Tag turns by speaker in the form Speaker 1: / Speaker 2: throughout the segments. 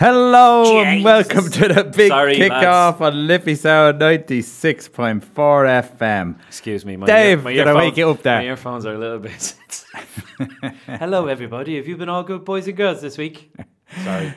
Speaker 1: Hello and welcome to the big
Speaker 2: Sorry,
Speaker 1: kickoff on Liffey Sound 96.4 FM.
Speaker 2: Excuse me, my
Speaker 1: Dave,
Speaker 2: my
Speaker 1: did I wake you up there?
Speaker 2: My earphones are a little bit. Hello, everybody. Have you been all good boys and girls this week? Sorry,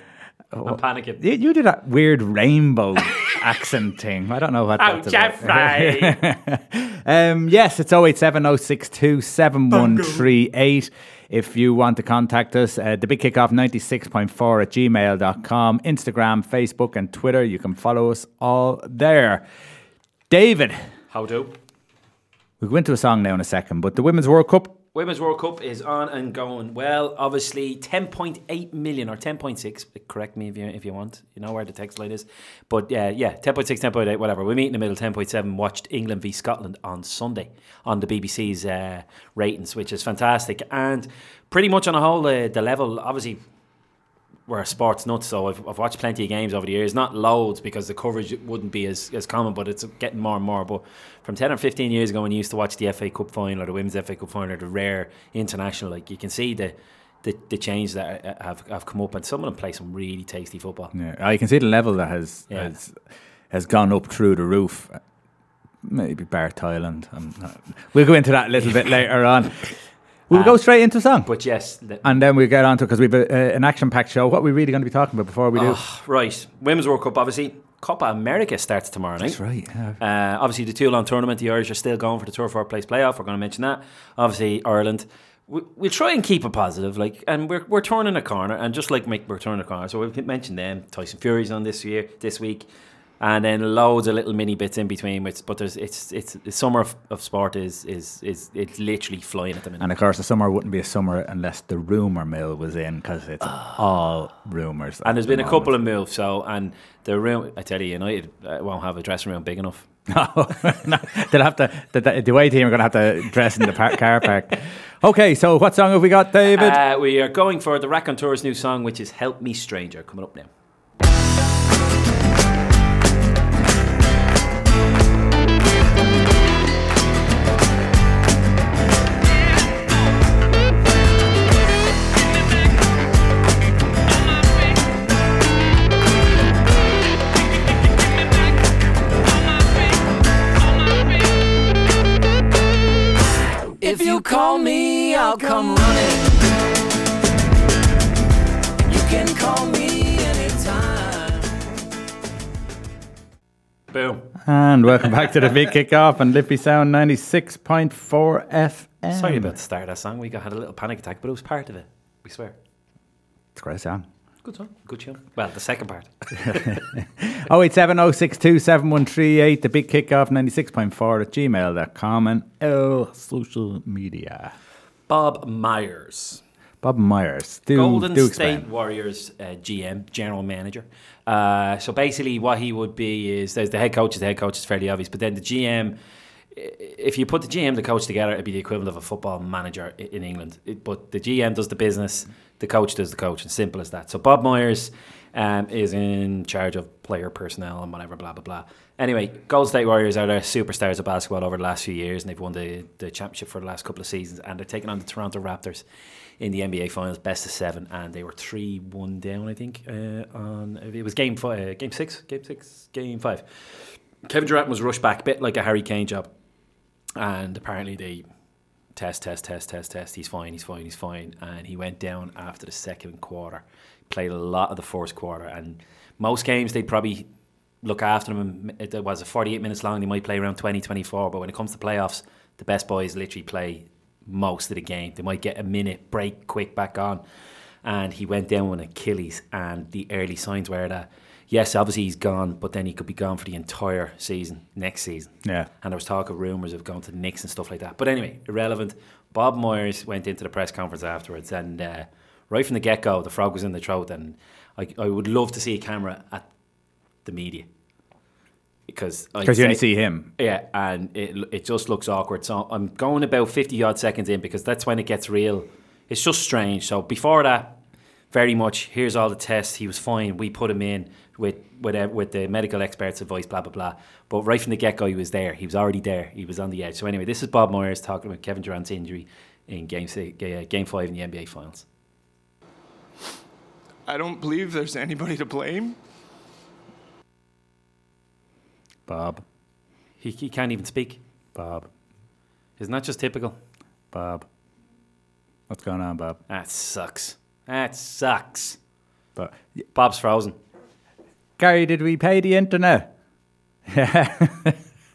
Speaker 1: Oh.
Speaker 2: I'm panicking.
Speaker 1: You, you did that weird rainbow accent thing. I don't know what that is.
Speaker 2: Oh,
Speaker 1: that's
Speaker 2: Jeffrey.
Speaker 1: about. um, yes, it's 087062 7138. If you want to contact us, uh, the big kickoff 96.4 at gmail.com, Instagram, Facebook, and Twitter. You can follow us all there. David,
Speaker 2: How do?
Speaker 1: we'll go into a song now in a second, but the Women's World Cup
Speaker 2: Women's World Cup is on and going. Well, obviously, 10.8 million or 10.6. Correct me if you if you want. You know where the text line is. But yeah, yeah, 10.6, 10.8, whatever. We meet in the middle. 10.7 watched England v Scotland on Sunday on the BBC's uh, ratings, which is fantastic. And pretty much on a whole, uh, the level, obviously, we're a sports nuts, so I've, I've watched plenty of games over the years. Not loads because the coverage wouldn't be as, as common, but it's getting more and more. But from 10 or 15 years ago, when you used to watch the FA Cup final or the Women's FA Cup final or the rare international, like you can see the the, the change that uh, have, have come up, and some of them play some really tasty football.
Speaker 1: Yeah, I can see the level that has
Speaker 2: Yeah.
Speaker 1: has has gone up through the roof. Maybe Bar Thailand. We'll go into that a little bit later on. We'll
Speaker 2: Uh,
Speaker 1: go straight into song,
Speaker 2: But yes, the,
Speaker 1: and then we'll get on to it because we've a, uh, an action-packed show. What are we really going to be talking about before we do?
Speaker 2: oh, right, Women's World Cup, obviously. Copa America starts tomorrow night.
Speaker 1: That's right. Yeah.
Speaker 2: Uh, obviously, the Toulon tournament, the Irish are still going for the Tour Four Place playoff. We're going to mention that. Obviously, Ireland. We, we'll try and keep it positive, like, and we're, we're turning a corner, and just like we're turning a corner. So we've mentioned them. Tyson Fury's on this year, this week, and then loads of little mini bits in between. Which, but there's it's it's the summer of, of sport is is is it's literally flying at the minute.
Speaker 1: And of course, the summer wouldn't be a summer unless the rumor mill was in because it's all rumors.
Speaker 2: And there's been a couple of moves. So and the room, I tell you, United uh, won't have a dressing room big enough.
Speaker 1: No, no, they'll have to. The, the, the away team are going to have to dress in the par- car park. Okay, so what song have we got, David?
Speaker 2: Uh, we are going for the Raconteurs' new song, which is "Help Me, Stranger," coming up now.
Speaker 3: Call me, I'll come running. You can call me anytime.
Speaker 2: Boom.
Speaker 1: And welcome back to the big kickoff on Liffey Sound 96.4 FM.
Speaker 2: Sorry about the start of that song. We got had a little panic attack, but it was part of it. We swear.
Speaker 1: It's a great song.
Speaker 2: Good song. Good tune. Well, the second part.
Speaker 1: 0870627138, the big kickoff 96.4 at gmail.com and all social media.
Speaker 2: Bob Myers,
Speaker 1: Bob Myers. Do,
Speaker 2: Golden
Speaker 1: do
Speaker 2: State
Speaker 1: explain.
Speaker 2: Warriors uh, GM, general manager. Uh, so basically, what he would be is there's the head coach. is The head coach is fairly obvious, but then the GM. If you put the GM, the coach together, it'd be the equivalent of a football manager in England. It- but the GM does the business, the coach does the coach, and simple as that. So Bob Myers um, is in charge of player personnel and whatever, blah blah blah. Anyway, Golden State Warriors are the superstars of basketball over the last few years, and they've won the, the championship for the last couple of seasons, and they're taking on the Toronto Raptors in the NBA Finals, best of seven, and they were three one down, I think. Uh, on it was game five, uh, game six, game six, game five. Kevin Durant was rushed back, a bit like a Harry Kane job, and apparently they test, test, test, test, test. He's fine, he's fine, he's fine, and he went down after the second quarter. Played a lot of the first quarter, and most games they'd probably look after him. It was a 48 minutes long. They might play around 20, 24. But when it comes to playoffs, the best boys literally play most of the game. They might get a minute break, quick back on. And he went down with Achilles, and the early signs were that yes, obviously he's gone, but then he could be gone for the entire season next season.
Speaker 1: Yeah.
Speaker 2: And there was talk of rumours of going to the Knicks and stuff like that. But anyway, irrelevant. Bob Myers went into the press conference afterwards, and uh, right from the get go, the frog was in the throat. And I, I would love to see a camera at the media because
Speaker 1: Because you only see him.
Speaker 2: yeah, and it it just looks awkward. So I'm going about fifty odd seconds in because that's when it gets real. It's just strange. So before that, very much here's all the tests. He was fine. We put him in with with uh, with the medical experts' advice. Blah blah blah. But right from the get go, he was there. He was already there. He was on the edge. So anyway, this is Bob Myers talking about Kevin Durant's injury in game six, uh, game five in the NBA Finals.
Speaker 4: I don't believe there's anybody to blame.
Speaker 1: Bob,
Speaker 2: He, he can't even speak.
Speaker 1: Bob,
Speaker 2: Isn't that just typical?
Speaker 1: Bob. What's going on, Bob?
Speaker 2: That sucks. That sucks.
Speaker 1: But
Speaker 2: Bob's frozen.
Speaker 1: Gary, did we pay the internet? Yeah.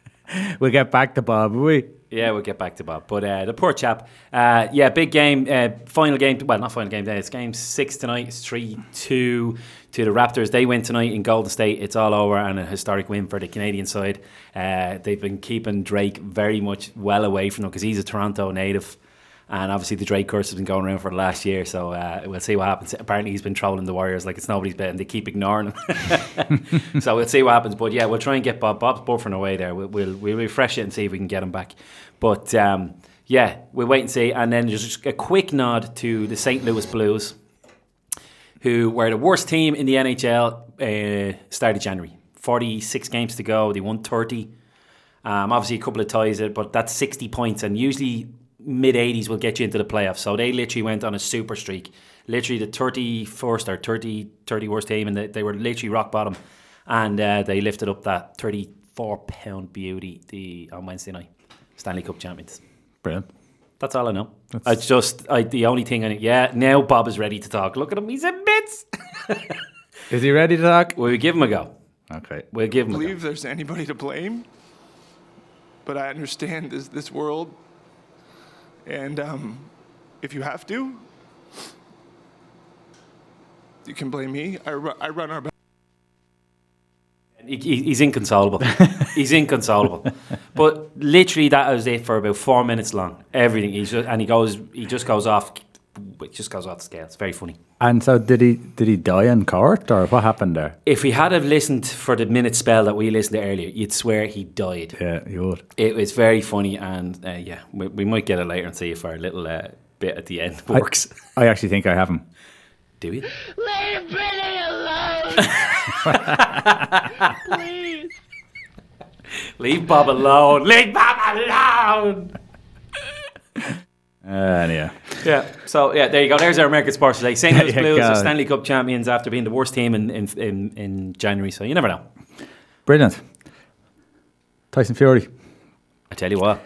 Speaker 1: we'll get back to Bob, we?
Speaker 2: Yeah, we'll get back to Bob. But uh, the poor chap. Uh, yeah, big game. Uh, final game. Well, not final game day. It's game six tonight. It's 3 2 to the Raptors. They win tonight in Golden State. It's all over and a historic win for the Canadian side. Uh, they've been keeping Drake very much well away from them because he's a Toronto native. And obviously, the Drake curse has been going around for the last year, so uh, we'll see what happens. Apparently, he's been trolling the Warriors like it's nobody's bet, and they keep ignoring him. so we'll see what happens. But yeah, we'll try and get Bob. Bob's buffering away there. We'll, we'll, we'll refresh it and see if we can get him back. But um, yeah, we'll wait and see. And then just a quick nod to the St. Louis Blues, who were the worst team in the NHL uh, start of January. 46 games to go. They won 30. Um, obviously, a couple of ties, but that's 60 points. And usually, mid 80s will get you into the playoffs. So they literally went on a super streak. Literally, the 31st or 30, 30 worst team, and they, they were literally rock bottom. And uh, they lifted up that 34 pound beauty the, on Wednesday night. Stanley Cup champions.
Speaker 1: Brilliant.
Speaker 2: That's all I know. I just, I, the only thing I yeah, now Bob is ready to talk. Look at him, he's in bits.
Speaker 1: Is he ready to talk?
Speaker 2: Will we give him a go?
Speaker 1: Okay.
Speaker 2: We'll give him a go.
Speaker 4: believe there's anybody to blame, but I understand this this world, and um, if you have to, you can blame me. I, ru- I run our. ba-
Speaker 2: He, he- he's inconsolable. he's inconsolable. But literally, that was it for about four minutes long. Everything. He's just, and he goes, he just goes off. It just goes off the scale. It's very funny.
Speaker 1: And so did he did he die in court or what happened there?
Speaker 2: If we had have listened for the minute spell that we listened to earlier, you'd swear he died.
Speaker 1: Yeah, he would.
Speaker 2: It was very funny, and uh, yeah, we, we might get it later and see if our little uh, bit at the end works.
Speaker 1: I actually think I have him.
Speaker 2: Do we?
Speaker 5: Leave Britney alone! Please.
Speaker 2: Leave Bob alone. Leave Bob alone.
Speaker 1: Uh, anyhow.
Speaker 2: Yeah. So yeah, there you go. There's our American sports today. St. Louis Blues are. Stanley Cup champions after being the worst team in in, in, in January. So you never know.
Speaker 1: Brilliant. Tyson Fury.
Speaker 2: I tell you what.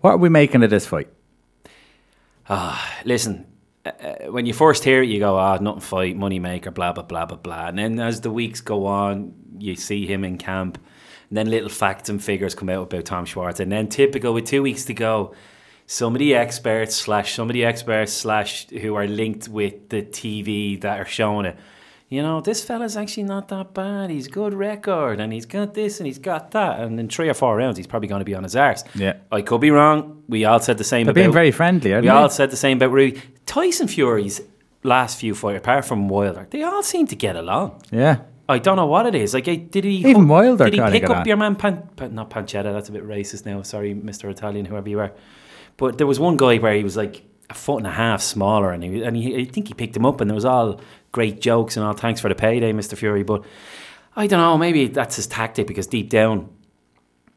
Speaker 1: What are we making of this fight?
Speaker 2: Ah, listen, uh, uh, when you first hear it, you go, "Ah, nothing fight, money maker, blah blah blah blah blah." And then as the weeks go on, you see him in camp. And then little facts and figures come out about Tom Schwarz. And then typical with two weeks to go, some of the experts slash some of the experts slash who are linked with the TV that are showing it. You know, this fella's actually not that bad. He's good record, and he's got this and he's got that. And in three or four rounds, he's probably going to be on his arse.
Speaker 1: Yeah.
Speaker 2: I could be wrong. We all said the same.
Speaker 1: They're
Speaker 2: about,
Speaker 1: being very friendly, aren't
Speaker 2: We
Speaker 1: they?
Speaker 2: all said the same about Rudy. Tyson Fury's last few fights, apart from Wilder, they all seem to get along.
Speaker 1: Yeah.
Speaker 2: I don't know what it is. Like, did he
Speaker 1: Even Wilder
Speaker 2: Did he pick up
Speaker 1: on.
Speaker 2: your man Pan, Pan, not Pancetta? That's a bit racist now. Sorry, Mister Italian, whoever you are. But there was one guy where he was like a foot and a half smaller, and he and he, I think he picked him up, and there was all great jokes and all. Thanks for the payday, Mister Fury. But I don't know. Maybe that's his tactic because deep down,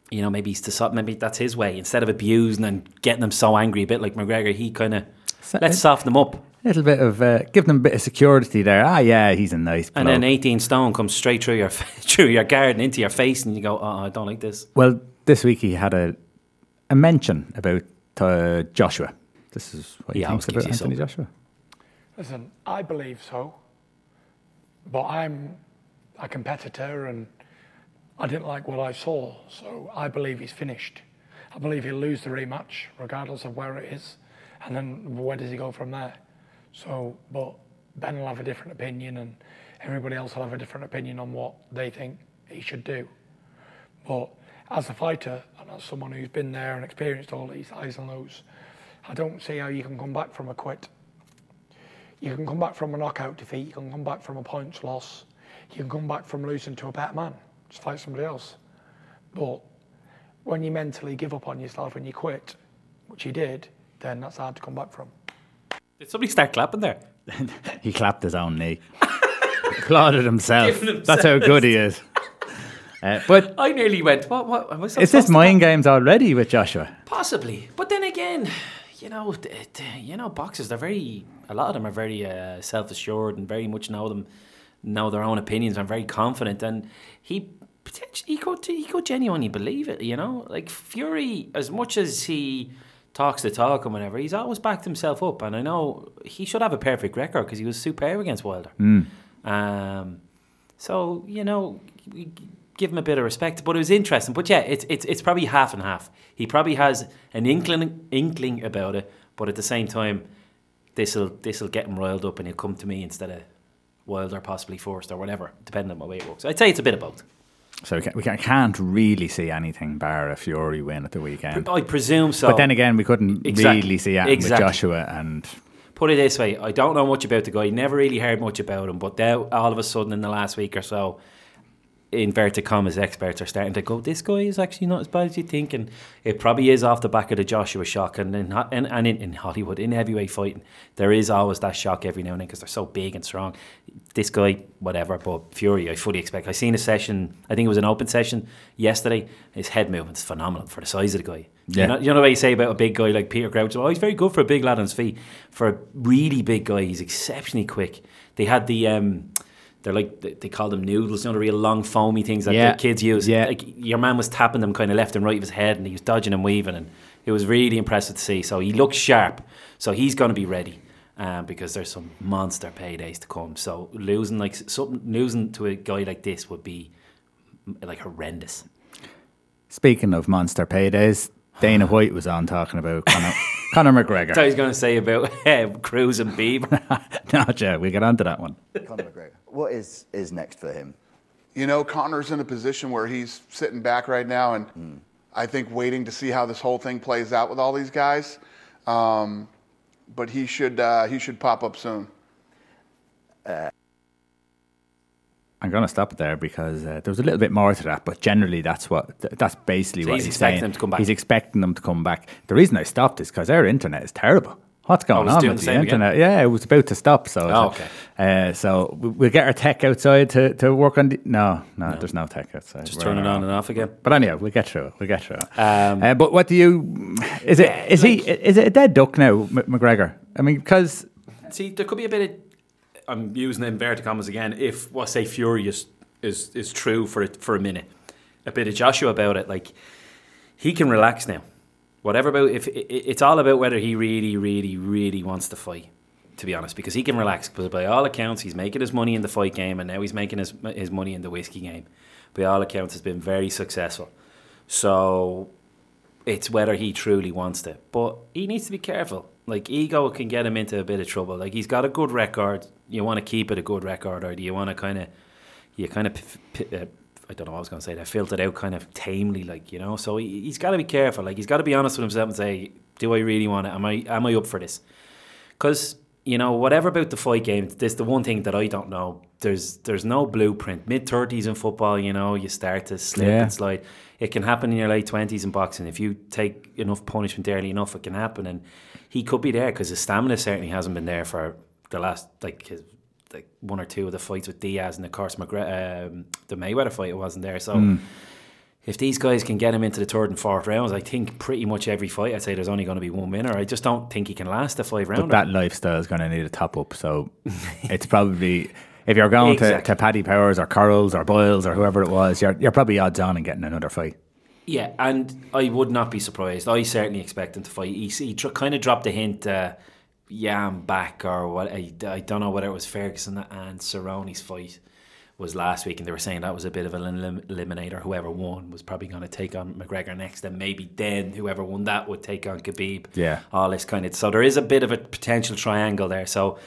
Speaker 2: you know, maybe he's to maybe that's his way. Instead of abusing and getting them so angry, a bit like McGregor, he kind of
Speaker 1: So-
Speaker 2: let's soften them up.
Speaker 1: A little bit of uh, give them a bit of security there. Ah, yeah, he's a nice.
Speaker 2: And then 18 stone comes straight through your through your guard and into your face, and you go, "Oh, I don't like this."
Speaker 1: well, this week he had a a mention about uh, Joshua. This is what he
Speaker 2: He
Speaker 1: thinks about Anthony. Joshua.
Speaker 6: Listen, I believe so, but I'm a competitor and I didn't like what I saw, so I believe he's finished. I believe he'll lose the rematch, regardless of where it is, and then where does he go from there? So, but Ben will have a different opinion, and everybody else will have a different opinion on what they think he should do. But as a fighter and as someone who's been there and experienced all these highs and lows, I don't see how you can come back from a quit. You can come back from a knockout defeat. You can come back from a points loss. You can come back from losing to a better man. Just fight somebody else. But when you mentally give up on yourself and you quit, which you did, then that's hard to come back from.
Speaker 2: Did somebody start clapping there?
Speaker 1: He clapped his own knee. Applauded himself.
Speaker 2: Giving
Speaker 1: That's how good he is. Uh, but
Speaker 2: I nearly went. What? What? So
Speaker 1: is this mind
Speaker 2: go?"
Speaker 1: games already with Joshua?
Speaker 2: Possibly, but then again, you know, you know, boxers. They're very. A lot of them are very uh, self-assured and very much know them, know their own opinions. and very confident, and he potentially he could he could genuinely believe it. You know, like Fury, as much as he talks the talk and whatever, he's always backed himself up. And I know he should have a perfect record because he was superb against Wilder. Um, so you know, give him a bit of respect. But it was interesting. But yeah, it's it's it's probably half and half. He probably has an inkling inkling about it, but at the same time, this'll this'll get him riled up, and he'll come to me instead of Wilder, possibly first or whatever, depending on what way it works. I'd say it's a bit of both.
Speaker 1: So we, can, we can, can't really see anything bar a Fury win at the weekend.
Speaker 2: I presume so.
Speaker 1: but then again, we couldn't
Speaker 2: Exactly.
Speaker 1: really see anything
Speaker 2: Exactly.
Speaker 1: with Joshua and
Speaker 2: put it this way, I don't know much about the guy. Never really heard much about him, but now all of a sudden in the last week or so, inverted commas experts are starting to go, this guy is actually not as bad as you think, and it probably is off the back of the Joshua shock. And in, and in, in Hollywood, in heavyweight fighting, there is always that shock every now and then because they're so big and strong. This guy, whatever, but Fury, I fully expect. I seen a session, I think it was an open session yesterday. His head movement's phenomenal for the size of the guy.
Speaker 1: Yeah.
Speaker 2: You know, you know what you say about a big guy like Peter Crouch? Oh, he's very good for a big lad on his feet. For a really big guy, he's exceptionally quick. They had the, um, they're like, they- they call them noodles, you know, the real long foamy things that
Speaker 1: Yeah.
Speaker 2: the kids use.
Speaker 1: Yeah.
Speaker 2: Like, your man was tapping them kind of left and right of his head and he was dodging and weaving and it was really impressive to see. So he looks sharp. So he's going to be ready. Um, because there's some monster paydays to come. So losing like something losing to a guy like this would be like horrendous.
Speaker 1: speaking of monster paydays, Dana White was on talking about Conor, Conor
Speaker 2: I
Speaker 1: McGregor.
Speaker 2: thought he was going to say about uh, Cruise and Bieber.
Speaker 1: no, Joe, we'll get onto that one.
Speaker 7: Conor McGregor. What is, is next for him?
Speaker 8: You know, Conor's in a position where he's sitting back right now, and I think waiting to see how this whole thing plays out with all these guys. Um, but he should uh, he should pop up soon.
Speaker 1: I'm going to stop it there because uh, there was a little bit more to that, but generally that's what th- that's basically
Speaker 2: So
Speaker 1: what
Speaker 2: he's
Speaker 1: he's,
Speaker 2: expecting
Speaker 1: saying.
Speaker 2: them to come back.
Speaker 1: He's expecting them to come back. The reason I stopped is because our internet is terrible. What's going
Speaker 2: it's
Speaker 1: on with
Speaker 2: the
Speaker 1: the,
Speaker 2: same again?
Speaker 1: internet? Yeah, it was about to stop. So,
Speaker 2: Oh, okay.
Speaker 1: Uh, so we- we'll get our tech outside to, to work on. The, no, no, there's no tech outside.
Speaker 2: Just
Speaker 1: We're
Speaker 2: turn it on and off again.
Speaker 1: But anyhow, we'll get through it. We'll get through it.
Speaker 2: Um,
Speaker 1: uh, but what do you? Is it? Is he? Is it a dead duck now, M- McGregor? I mean, because
Speaker 2: See, there could be a bit of. I'm using inverted commas again. If what say Fury is is, true for it for a minute, a bit of Joshua about it. Like he can relax now. Whatever about if it, it's all about whether he really, really, really wants to fight. To be honest, because he can relax. Because by all accounts, he's making his money in the fight game, and now he's making his his money in the whiskey game. By all accounts, has been very successful. So it's whether he truly wants to. But he needs to be careful. Like ego can get him into a bit of trouble. Like he's got a good record. You want to keep it a good record, or do you want to kind of, you kind of, p- p- uh, I don't know what I was going to say. That filtered out kind of tamely, like you know. So he, he's got to be careful. Like he's got to be honest with himself and say, do I really want it? Am I am I up for this? Because you know, whatever about the fight game, there's the one thing that I don't know. There's there's no blueprint. Mid thirties in football, you know, you start to slip
Speaker 1: Yeah.
Speaker 2: and slide. It can happen in your late twenties in boxing. If you take enough punishment early enough, it can happen. And he could be there because his stamina certainly hasn't been there for the last like his like one or two of the fights with Diaz and of course McGre- um, the Mayweather fight. It wasn't there, so. If these guys can get him into the third and fourth rounds, I think pretty much every fight, I'd say there's only going to be one winner. I just don't think he can last a five
Speaker 1: but that lifestyle is going to need a top up. So it's probably if you're going to,
Speaker 2: Exactly.
Speaker 1: to Paddy Powers or Corals or Boyles or whoever it was, you're you're probably odds on in getting another fight.
Speaker 2: Yeah, and I would not be surprised. I certainly expect him to fight. He, he tr- kind of dropped a hint, uh, yeah, I'm back, or what. I, I don't know whether it was Ferguson and Cerrone's fight was last week, and they were saying that was a bit of an elim- eliminator. Whoever won was probably going to take on McGregor next, and maybe then whoever won that would take on Khabib.
Speaker 1: Yeah.
Speaker 2: all this kind of. So there is a bit of a potential triangle there. So.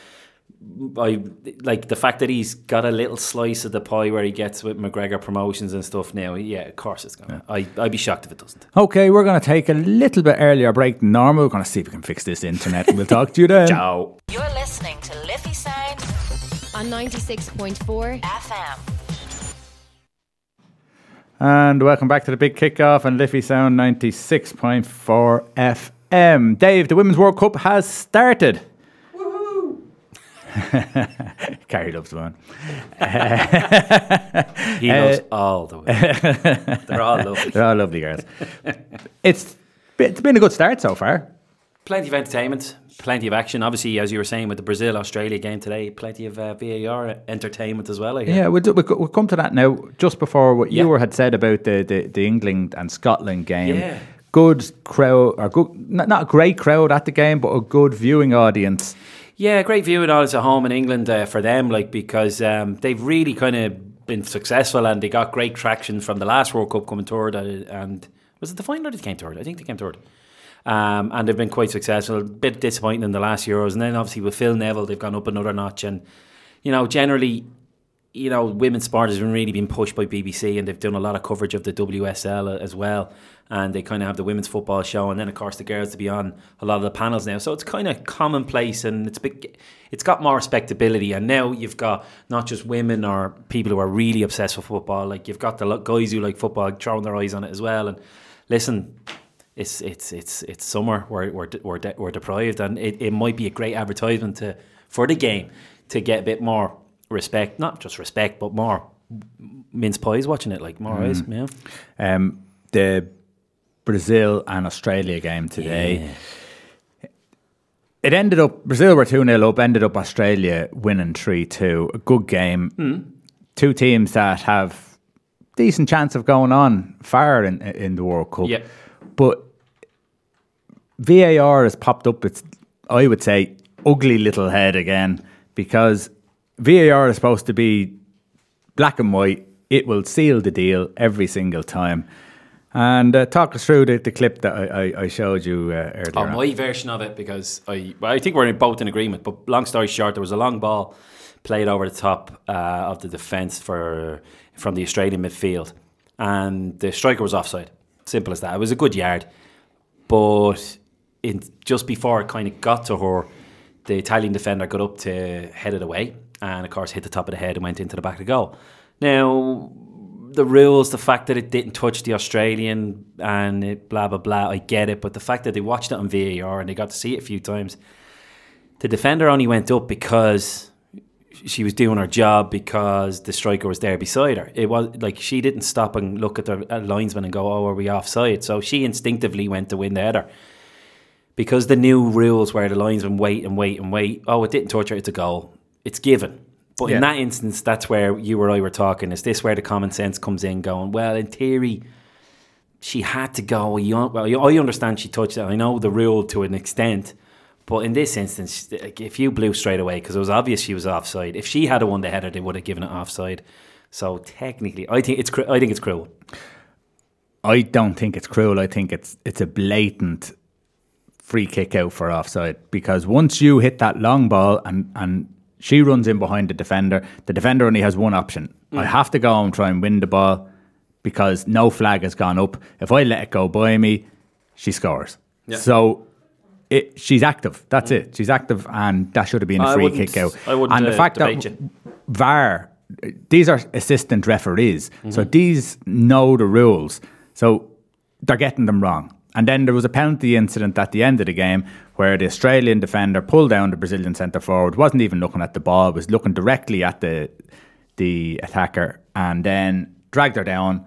Speaker 2: I like the fact that he's got a little slice of the pie where he gets with McGregor promotions and stuff now. Yeah, of course it's gonna. I I'd be shocked if it doesn't.
Speaker 1: Okay, we're going to take a little bit earlier break than normal. We're going to see if we can fix this internet. We'll talk to you then.
Speaker 2: Ciao.
Speaker 9: You're listening to Liffey Sound
Speaker 10: on 96.4
Speaker 9: FM.
Speaker 1: And welcome back to the big kickoff on Liffey Sound 96.4 FM. Dave, the Women's World Cup has started. Carrie loves one.
Speaker 2: He knows all the way. They're all lovely.
Speaker 1: They're all lovely girls. it's, it's been a good start so far.
Speaker 2: Plenty of entertainment, plenty of action. Obviously, as you were saying with the Brazil Australia game today, plenty of uh, VAR entertainment as well.
Speaker 1: Yeah, we'll, do, we'll, come to that now. Just before what
Speaker 2: Yeah.
Speaker 1: you were had said about the, the, the England and Scotland game.
Speaker 2: Yeah.
Speaker 1: Good crowd, or good, not, not a great crowd at the game, but a good viewing audience.
Speaker 2: Yeah, great viewing audience at home in England uh, for them, like because um, they've really kind of been successful and they got great traction from the last World Cup coming third. Uh, and was it the final or they came third? I think they came third. Um, and they've been quite successful. A bit disappointing in the last Euros, and then obviously with Phil Neville, they've gone up another notch. And you know, generally, you know, women's sport has been really been pushed by BBC, and they've done a lot of coverage of the WSL as well. And they kind of have the women's football show, and then of course the girls to be on a lot of the panels now. So it's kind of commonplace, and it's big, it's got more respectability. And now you've got not just women or people who are really obsessed with football. Like you've got the guys who like football throwing their eyes on it as well. And listen, it's it's it's it's summer. We're we're de- we're, de- we're deprived, and it, it might be a great advertisement to for the game to get a bit more respect, not just respect, but more mince pies watching it, like more eyes. Yeah.
Speaker 1: Um, the Brazil and Australia game today. It ended up Brazil were two 0 up. Ended up Australia winning three two. A good game. Hmm. Two teams that have decent chance of going on far in in the World Cup.
Speaker 2: Yeah.
Speaker 1: But VAR has popped up its, I would say, ugly little head again because VAR is supposed to be black and white. It will seal the deal every single time. And uh, talk us through the, the clip that I, I, I showed you uh, earlier.
Speaker 2: Oh,
Speaker 1: on.
Speaker 2: my version of it because I well, I think we're both in agreement. But long story short, there was a long ball played over the top uh, of the defence for from the Australian midfield, and the striker was offside. Simple as that. It was a good yard, but in just before it kind of got to her, the Italian defender got up to head it away, and of course hit the top of the head and went into the back of the goal. Now the rules, the fact that it didn't touch the Australian and it blah blah blah, I get it. But the fact that they watched it on VAR and they got to see it a few times, the defender only went up because she was doing her job because the striker was there beside her. It was like she didn't stop and look at the linesman and go, "Oh, are we offside?" So she instinctively went to win the header because the new rules where the linesman wait and wait and wait. Oh, it didn't touch her; it's a goal. It's given. But
Speaker 1: Yeah.
Speaker 2: in that instance, that's where you or I were talking. Is this where the common sense comes in? Going well, in theory, she had to go. You- Well, I understand she touched it. I know the rule to an extent, but in this instance, if you blew straight away because it was obvious she was offside. If she had a won the header, they would have given it offside. So technically, I think it's I think it's cruel.
Speaker 1: I don't think it's cruel. I think it's it's a blatant free kick out for offside because once you hit that long ball and and she runs in behind the defender, the defender only has one option. I have to go and try and win the ball because no flag has gone up. If I let it go by me, she scores.
Speaker 2: Yeah.
Speaker 1: So it, she's active. That's it. She's active, and that should have been a free kick out.
Speaker 2: I wouldn't,
Speaker 1: and the
Speaker 2: uh,
Speaker 1: fact that
Speaker 2: you.
Speaker 1: VAR, these are assistant referees,
Speaker 2: Mm-hmm.
Speaker 1: so these know the rules. So they're getting them wrong. And then there was a penalty incident at the end of the game where the Australian defender pulled down the Brazilian centre forward, wasn't even looking at the ball, was looking directly at the the attacker, and then dragged her down.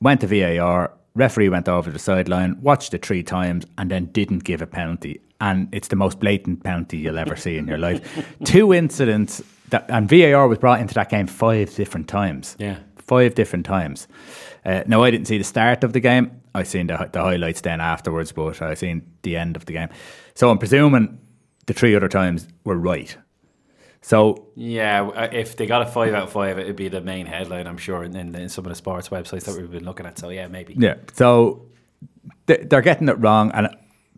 Speaker 1: Went to VAR. Referee went over to the sideline, watched it three times, and then didn't give a penalty. And it's the most blatant penalty you'll ever see in your life. Two incidents that, and VAR was brought into that game five different times.
Speaker 2: Yeah.
Speaker 1: five different times. Uh, now I didn't see the start of the game. I seen the, the highlights then afterwards, but I seen the end of the game. So I'm presuming the three other times were right. So
Speaker 2: Yeah, uh, if they got a five out of five, it would be the main headline, I'm sure, in, in, some of the sports websites that we've been looking at. So yeah, maybe.
Speaker 1: Yeah. So they're getting it wrong, and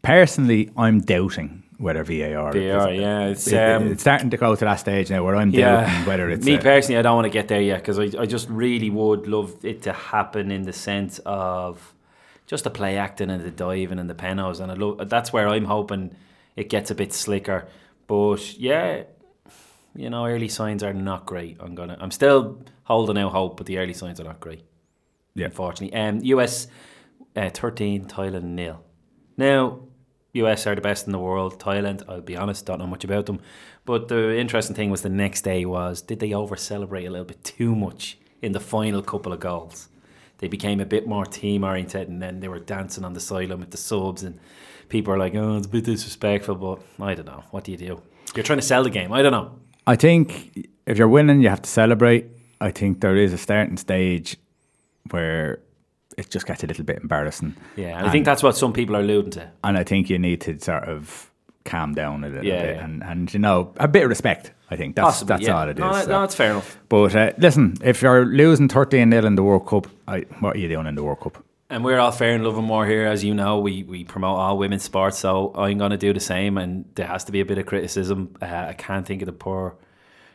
Speaker 1: personally, I'm doubting whether VAR.
Speaker 2: VAR, yeah, it's,
Speaker 1: it-
Speaker 2: um,
Speaker 1: it's starting to go to that stage now where I'm doubting whether it's
Speaker 2: me personally. I don't want to get there yet because I, I just really would love it to happen in the sense of just the play acting and the diving and the penos, and I love, that's where I'm hoping it gets a bit slicker. But yeah, you know, early signs are not great. I'm gonna, I'm still holding out hope, but the early signs are not great.
Speaker 1: Yeah.
Speaker 2: unfortunately. Um, US uh, 13, Thailand nil. Now, US are the best in the world. Thailand, I'll be honest, don't know much about them. But the interesting thing was the next day was did they over celebrate a little bit too much in the final couple of goals? They became a bit more team oriented and then they were dancing on the sideline with the subs and people are like, oh, it's a bit disrespectful, but I don't know. What do you do? You're trying to sell the game. I don't know.
Speaker 1: I think if you're winning, you have to celebrate. I think there is a starting stage where it just gets a little bit embarrassing.
Speaker 2: Yeah, and I think that's what some people are alluding to.
Speaker 1: And I think you need to sort of calm down a little
Speaker 2: Yeah,
Speaker 1: bit
Speaker 2: yeah.
Speaker 1: and, and you know a bit of respect. I think that's
Speaker 2: Possibly,
Speaker 1: that's
Speaker 2: yeah.
Speaker 1: all it is.
Speaker 2: No,
Speaker 1: so.
Speaker 2: no, that's fair enough.
Speaker 1: But uh, listen, if you're losing 13 0 in the World Cup, I, what are you doing in the World Cup?
Speaker 2: And we're all fair and loving more here, as you know. We we promote all women's sports, so I'm going to do the same. And there has to be a bit of criticism. Uh, I can't think of the poor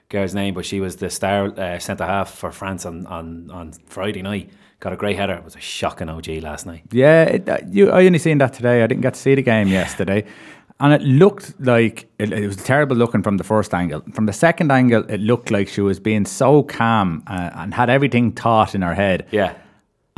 Speaker 2: girl's name, but she was the star uh, centre half for France on, on, on Friday night. Got a great header. It was a shocking OG last night.
Speaker 1: Yeah, it, uh, you, I only seen that today. I didn't get to see the game yesterday. And it looked like it, it was terrible looking from the first angle. From the second angle, it looked like she was being so calm uh, and had everything taut in her head.
Speaker 2: Yeah.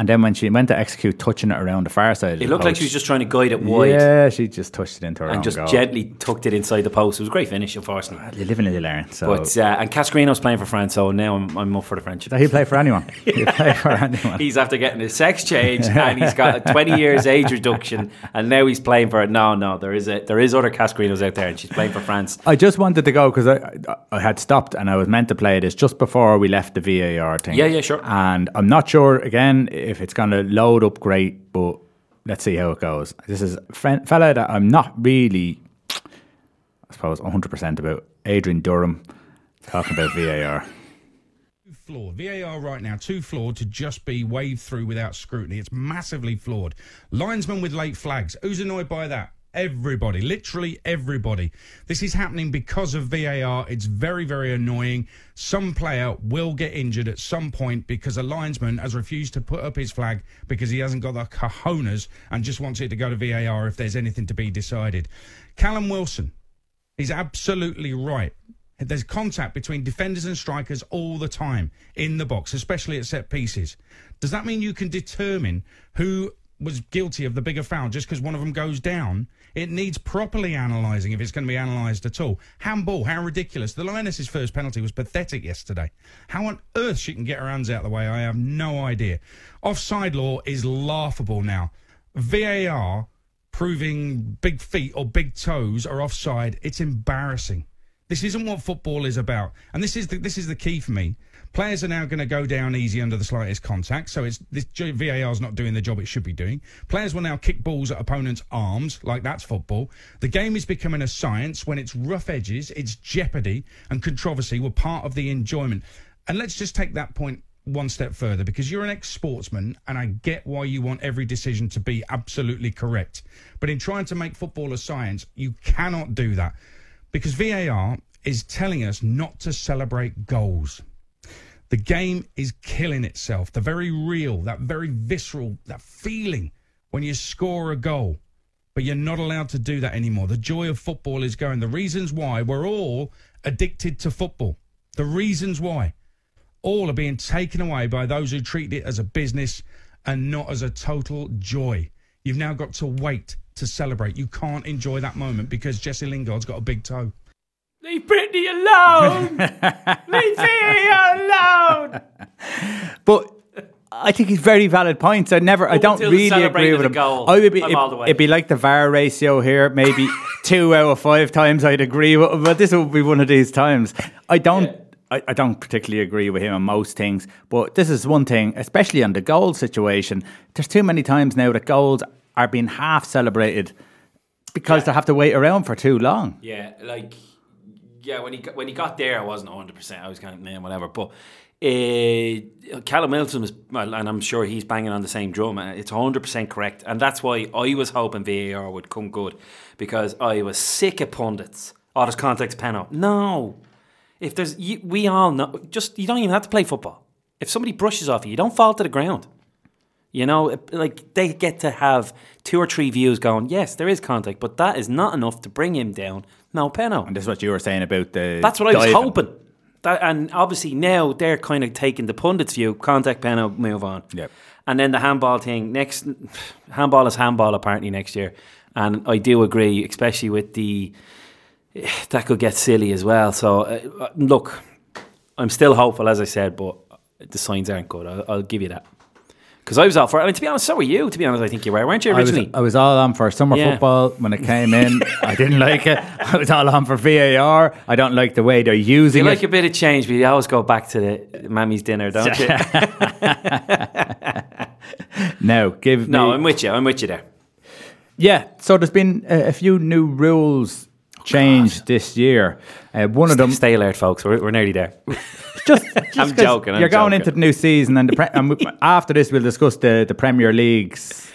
Speaker 1: And then when she went to execute, touching it around the far side,
Speaker 2: It
Speaker 1: the
Speaker 2: looked like she was just trying to guide it wide
Speaker 1: Yeah, she just touched it into her
Speaker 2: and just
Speaker 1: goal.
Speaker 2: gently tucked it inside the post. It was a great finish, unfortunately.
Speaker 1: You live and you learn. So
Speaker 2: But uh, and Cascarino's playing for France, so now I'm, I'm up for the French.
Speaker 1: he play for anyone. He play for anyone.
Speaker 2: He's after getting his sex change and he's got a 20 years age reduction and now he's playing for it. No, no, there is a, there is other Cascarinos out there and she's playing for France.
Speaker 1: I just wanted to go because I, I had stopped and I was meant to play this just before we left the VAR thing.
Speaker 2: Yeah, yeah, sure.
Speaker 1: And I'm not sure again if it's going to load up great, but let's see how it goes. This is a friend, fella that I'm not really, I suppose, 100% about. Adrian Durham talking about VAR.
Speaker 11: flawed. VAR right now, too flawed to just be waved through without scrutiny. It's massively flawed. Linesman with late flags. Who's annoyed by that? Everybody, literally everybody. This is happening because of VAR. It's very, very annoying. Some player will get injured at some point because a linesman has refused to put up his flag because he hasn't got the cojones and just wants it to go to VAR if there's anything to be decided. Callum Wilson, He's absolutely right. There's contact between defenders and strikers all the time in the box, especially at set pieces. Does that mean you can determine who was guilty of the bigger foul just because one of them goes down? It needs properly analysing if it's going to be analysed at all. Handball, how ridiculous. The Lioness's first penalty was pathetic yesterday. How on earth she can get her hands out of the way, I have no idea. Offside law is laughable now. VAR proving big feet or big toes are offside, it's embarrassing. This isn't what football is about, and this is the, this is the key for me. Players are now going to go down easy under the slightest contact, so it's this VAR is not doing the job it should be doing. Players will now kick balls at opponents' arms, like that's football. The game is becoming a science when it's rough edges, it's jeopardy, and controversy were part of the enjoyment. And let's just take that point one step further because you're an ex sportsman and I get why you want every decision to be absolutely correct. But in trying to make football a science, you cannot do that because VAR is telling us not to celebrate goals. The game is killing itself. The very real, that very visceral, that feeling when you score a goal. But you're not allowed to do that anymore. The joy of football is going. The reasons why we're all addicted to football. The reasons why all are being taken away by those who treat it as a business and not as a total joy. You've now got to wait to celebrate. You can't enjoy that moment because Jesse Lingard's got a big toe.
Speaker 2: Leave Britney alone! Leave VAR alone!
Speaker 1: But I think he's very valid points. I never, I don't really agree with him.
Speaker 2: goal, oh,
Speaker 1: I would be, it,
Speaker 2: all the way.
Speaker 1: it'd be like the VAR ratio here. Maybe two out of five times I'd agree with, him, but this would be one of these times. I don't. I, I don't particularly agree with him on most things, but this is one thing, especially on the goal situation. There's too many times now that goals are being half celebrated because they have to wait around for too long.
Speaker 2: Yeah, like yeah, when he got, when he got there, I wasn't hundred percent. I was kind of man, whatever. But uh, Callum Wilson well, and I'm sure he's banging on the same drum. It's hundred percent correct, and that's why I was hoping VAR would come good because I was sick of pundits. Oh, there's context penalty. No, if there's, you, we all know. Just you don't even have to play football. If somebody brushes off you, you don't fall to the ground. You know, like they get to have two or three views going, yes, there is contact, but that is not enough to bring him down. No penalty.
Speaker 1: And this is what you were saying about the.
Speaker 2: That's what I was hoping. That, and obviously now they're kind of taking the pundits' view, contact penalty, move on.
Speaker 1: Yep.
Speaker 2: And then the handball thing next, handball is handball apparently next year, and I do agree, especially with the that could get silly as well. So uh, look, I'm still hopeful, as I said, but the signs aren't good. I'll, I'll give you that Because I was all for it. I mean, to be honest, so were you. To be honest, I think you were, weren't you
Speaker 1: I was,
Speaker 2: originally?
Speaker 1: I was all on for summer
Speaker 2: Yeah.
Speaker 1: football when it came in. I didn't like it. I was all on for VAR. I don't like the way they're using
Speaker 2: you
Speaker 1: it.
Speaker 2: You like a bit of change, but you always go back to the mammy's dinner, don't you?
Speaker 1: no, give
Speaker 2: no,
Speaker 1: me.
Speaker 2: I'm with you. I'm with you there.
Speaker 1: Yeah, so there's been a, a few new rules changed this year. Uh, one of them,
Speaker 2: Stay alert, folks. We're, we're nearly there.
Speaker 1: just, just
Speaker 2: I'm joking, I'm
Speaker 1: you're going
Speaker 2: joking.
Speaker 1: into the new season, and, the pre- and we, after this, we'll discuss the, the Premier League's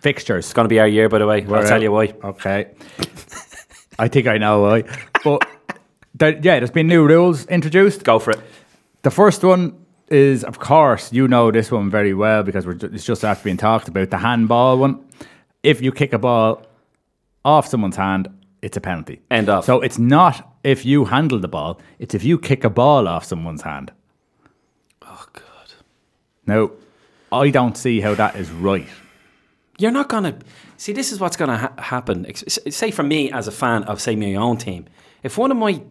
Speaker 1: fixtures.
Speaker 2: It's going to be our year, by the way. I'll tell you why.
Speaker 1: Okay. I think I know why. But there, yeah, there's been new rules introduced.
Speaker 2: Go for it.
Speaker 1: The first one is, of course, you know this one very well because ju- it's just after being talked about the handball one. If you kick a ball off someone's hand, it's a penalty.
Speaker 2: End of.
Speaker 1: So it's not if you handle the ball; it's if you kick a ball off someone's hand.
Speaker 2: Oh, God.
Speaker 1: Now, I don't see how that is right.
Speaker 2: You're not going to. See, this is what's going to ha- happen. Say, for me as a fan of, say, my own team, if one of my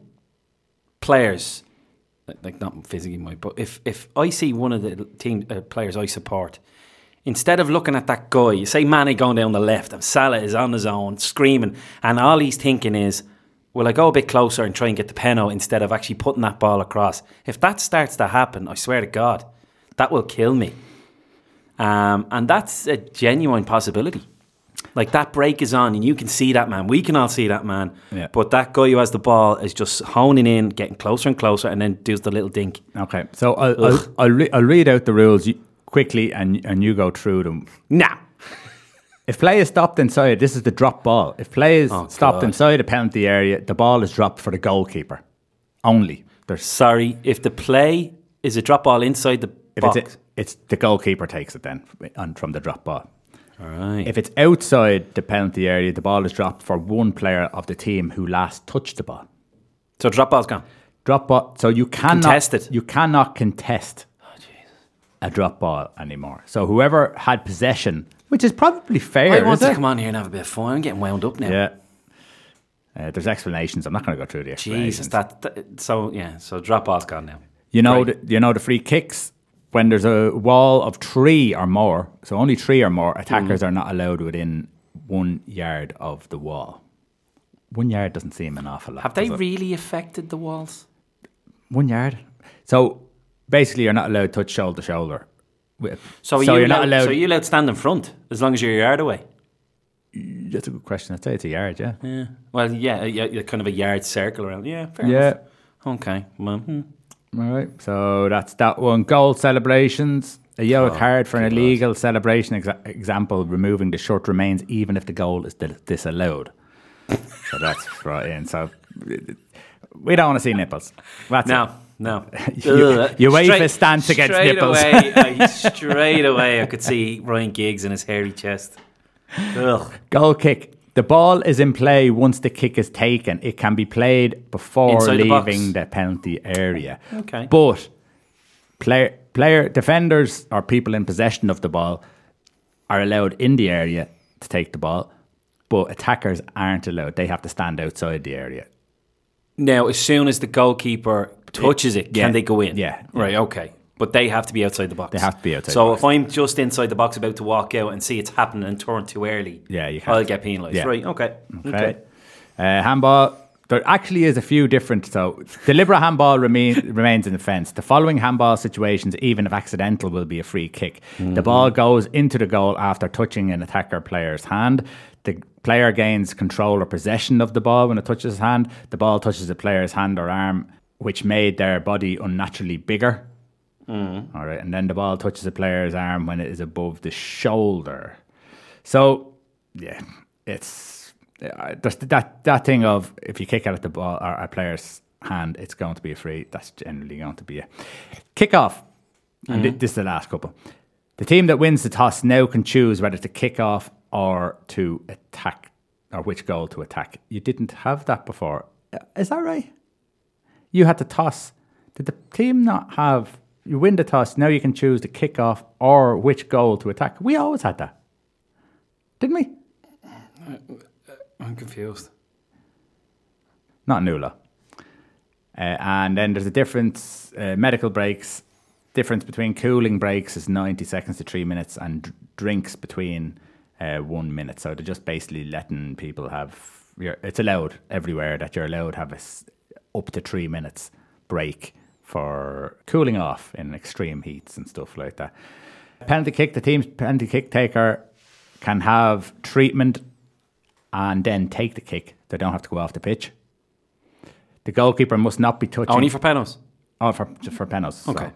Speaker 2: players, like- like not physically my, but if, if I see one of the team uh, players I support, instead of looking at that guy, you say Mané going down the left and Salah is on his own screaming, and all he's thinking is, will I go a bit closer and try and get the pen out instead of actually putting that ball across? If that starts to happen, I swear to God, that will kill me. Um, and that's a genuine possibility. Like that break is on, and you can see that man. We can all see that man.
Speaker 1: Yeah.
Speaker 2: But that guy who has the ball is just honing in, getting closer and closer, and then does the little dink.
Speaker 1: Okay, so I'll, I'll, I'll, re- I'll read out the rules you- quickly and, and you go through them.
Speaker 2: Now.
Speaker 1: If play is stopped inside, this is the drop ball. If play is
Speaker 2: Oh,
Speaker 1: stopped
Speaker 2: God.
Speaker 1: inside the penalty area, the ball is dropped for the goalkeeper. Only. There's
Speaker 2: Sorry, if the play is a drop ball inside the
Speaker 1: if
Speaker 2: box.
Speaker 1: it's, it's the goalkeeper takes it then on, from the drop ball.
Speaker 2: all right.
Speaker 1: If it's outside the penalty area, the ball is dropped for one player of the team who last touched the ball.
Speaker 2: so drop ball's gone.
Speaker 1: Drop ball. So you cannot
Speaker 2: Contest it.
Speaker 1: You cannot contest a drop ball anymore. So whoever had possession, which is probably fair,
Speaker 2: I want to come on here and have a bit of fun. I'm getting wound up now.
Speaker 1: Yeah. Uh, there's explanations. I'm not going to go through the explanations.
Speaker 2: Jesus, that, that so yeah. So drop ball's gone now.
Speaker 1: You know,
Speaker 2: Right.
Speaker 1: the, you know the free kicks when there's a wall of three or more. So only three or more attackers are not allowed within one yard of the wall. One yard doesn't seem an awful lot.
Speaker 2: Have they really affected the walls?
Speaker 1: one yard? So basically, you're not allowed to touch shoulder to shoulder.
Speaker 2: So, are
Speaker 1: so
Speaker 2: you
Speaker 1: you're not
Speaker 2: allowed. So are you allowed to stand in front as long as you're a yard away?
Speaker 1: That's a good question. I'd say it's a yard. Yeah.
Speaker 2: Yeah. Well, yeah, yeah, kind of a yard circle around. Yeah, fair
Speaker 1: Yeah.
Speaker 2: enough. Okay. Well, hmm.
Speaker 1: All right. So that's that one. Goal celebrations. A yellow
Speaker 2: Oh,
Speaker 1: card for an illegal celebration. Exa- example: removing the shirt remains even if the goal is dis- disallowed. so that's right in. So we don't want to see nipples. That's it.
Speaker 2: No.
Speaker 1: You-. UEFA
Speaker 2: Straight-
Speaker 1: stance against
Speaker 2: straight
Speaker 1: nipples.
Speaker 2: Away, I, straight away, I could see Ryan Giggs in his hairy chest. Ugh.
Speaker 1: Goal kick. The ball is in play once the kick is taken. It can be played before
Speaker 2: Inside the
Speaker 1: leaving the penalty area.
Speaker 2: Okay.
Speaker 1: But player, player defenders or people in possession of the ball are allowed in the area to take the ball, but attackers aren't allowed. They have to stand outside the area.
Speaker 2: Now, as soon as the goalkeeper touches it,
Speaker 1: Yeah.
Speaker 2: can they go in?
Speaker 1: Yeah.
Speaker 2: Right, okay. But they have to be outside the box.
Speaker 1: They have to be outside
Speaker 2: So if I'm just inside the box about to walk out and see it's happening and turn too early,
Speaker 1: Yeah, you.
Speaker 2: I'll get penalised.
Speaker 1: Yeah.
Speaker 2: Right, okay.
Speaker 1: Okay. Uh, handball. There actually is a few different. So, deliberate handball remain, remains in the fence. The following handball situations, even if accidental, will be a free kick. The ball goes into the goal after touching an attacker player's hand. The player gains control or possession of the ball when it touches his hand. The ball touches the player's hand or arm, which made their body unnaturally bigger. All right, and then the ball touches the player's arm when it is above the shoulder. So, yeah, it's uh, that that thing of if you kick out at the ball or a player's hand, it's going to be a free. That's generally going to be a kick off. And thi- this is the last couple. The team that wins the toss now can choose whether to kick off or to attack, or which goal to attack. You didn't have that before. Uh, Is that right? You had to toss. Did the team not have? You win the toss. Now you can choose to kick off or which goal to attack. We always had that, didn't we?
Speaker 2: I'm confused.
Speaker 1: not new law. Uh, and then there's a difference. Uh, medical breaks. difference between cooling breaks is 90 seconds to three minutes, and d- drinks between uh, one minute. So they're just basically letting people have. It's allowed everywhere that you're allowed to have a up to three minutes break for cooling off in extreme heats and stuff like that. Penalty kick, the team's penalty kick taker can have treatment and then take the kick. They don't have to go off the pitch. The goalkeeper must not be touching.
Speaker 2: Only for penalties.
Speaker 1: Oh, for for penalties.
Speaker 2: Okay.
Speaker 1: So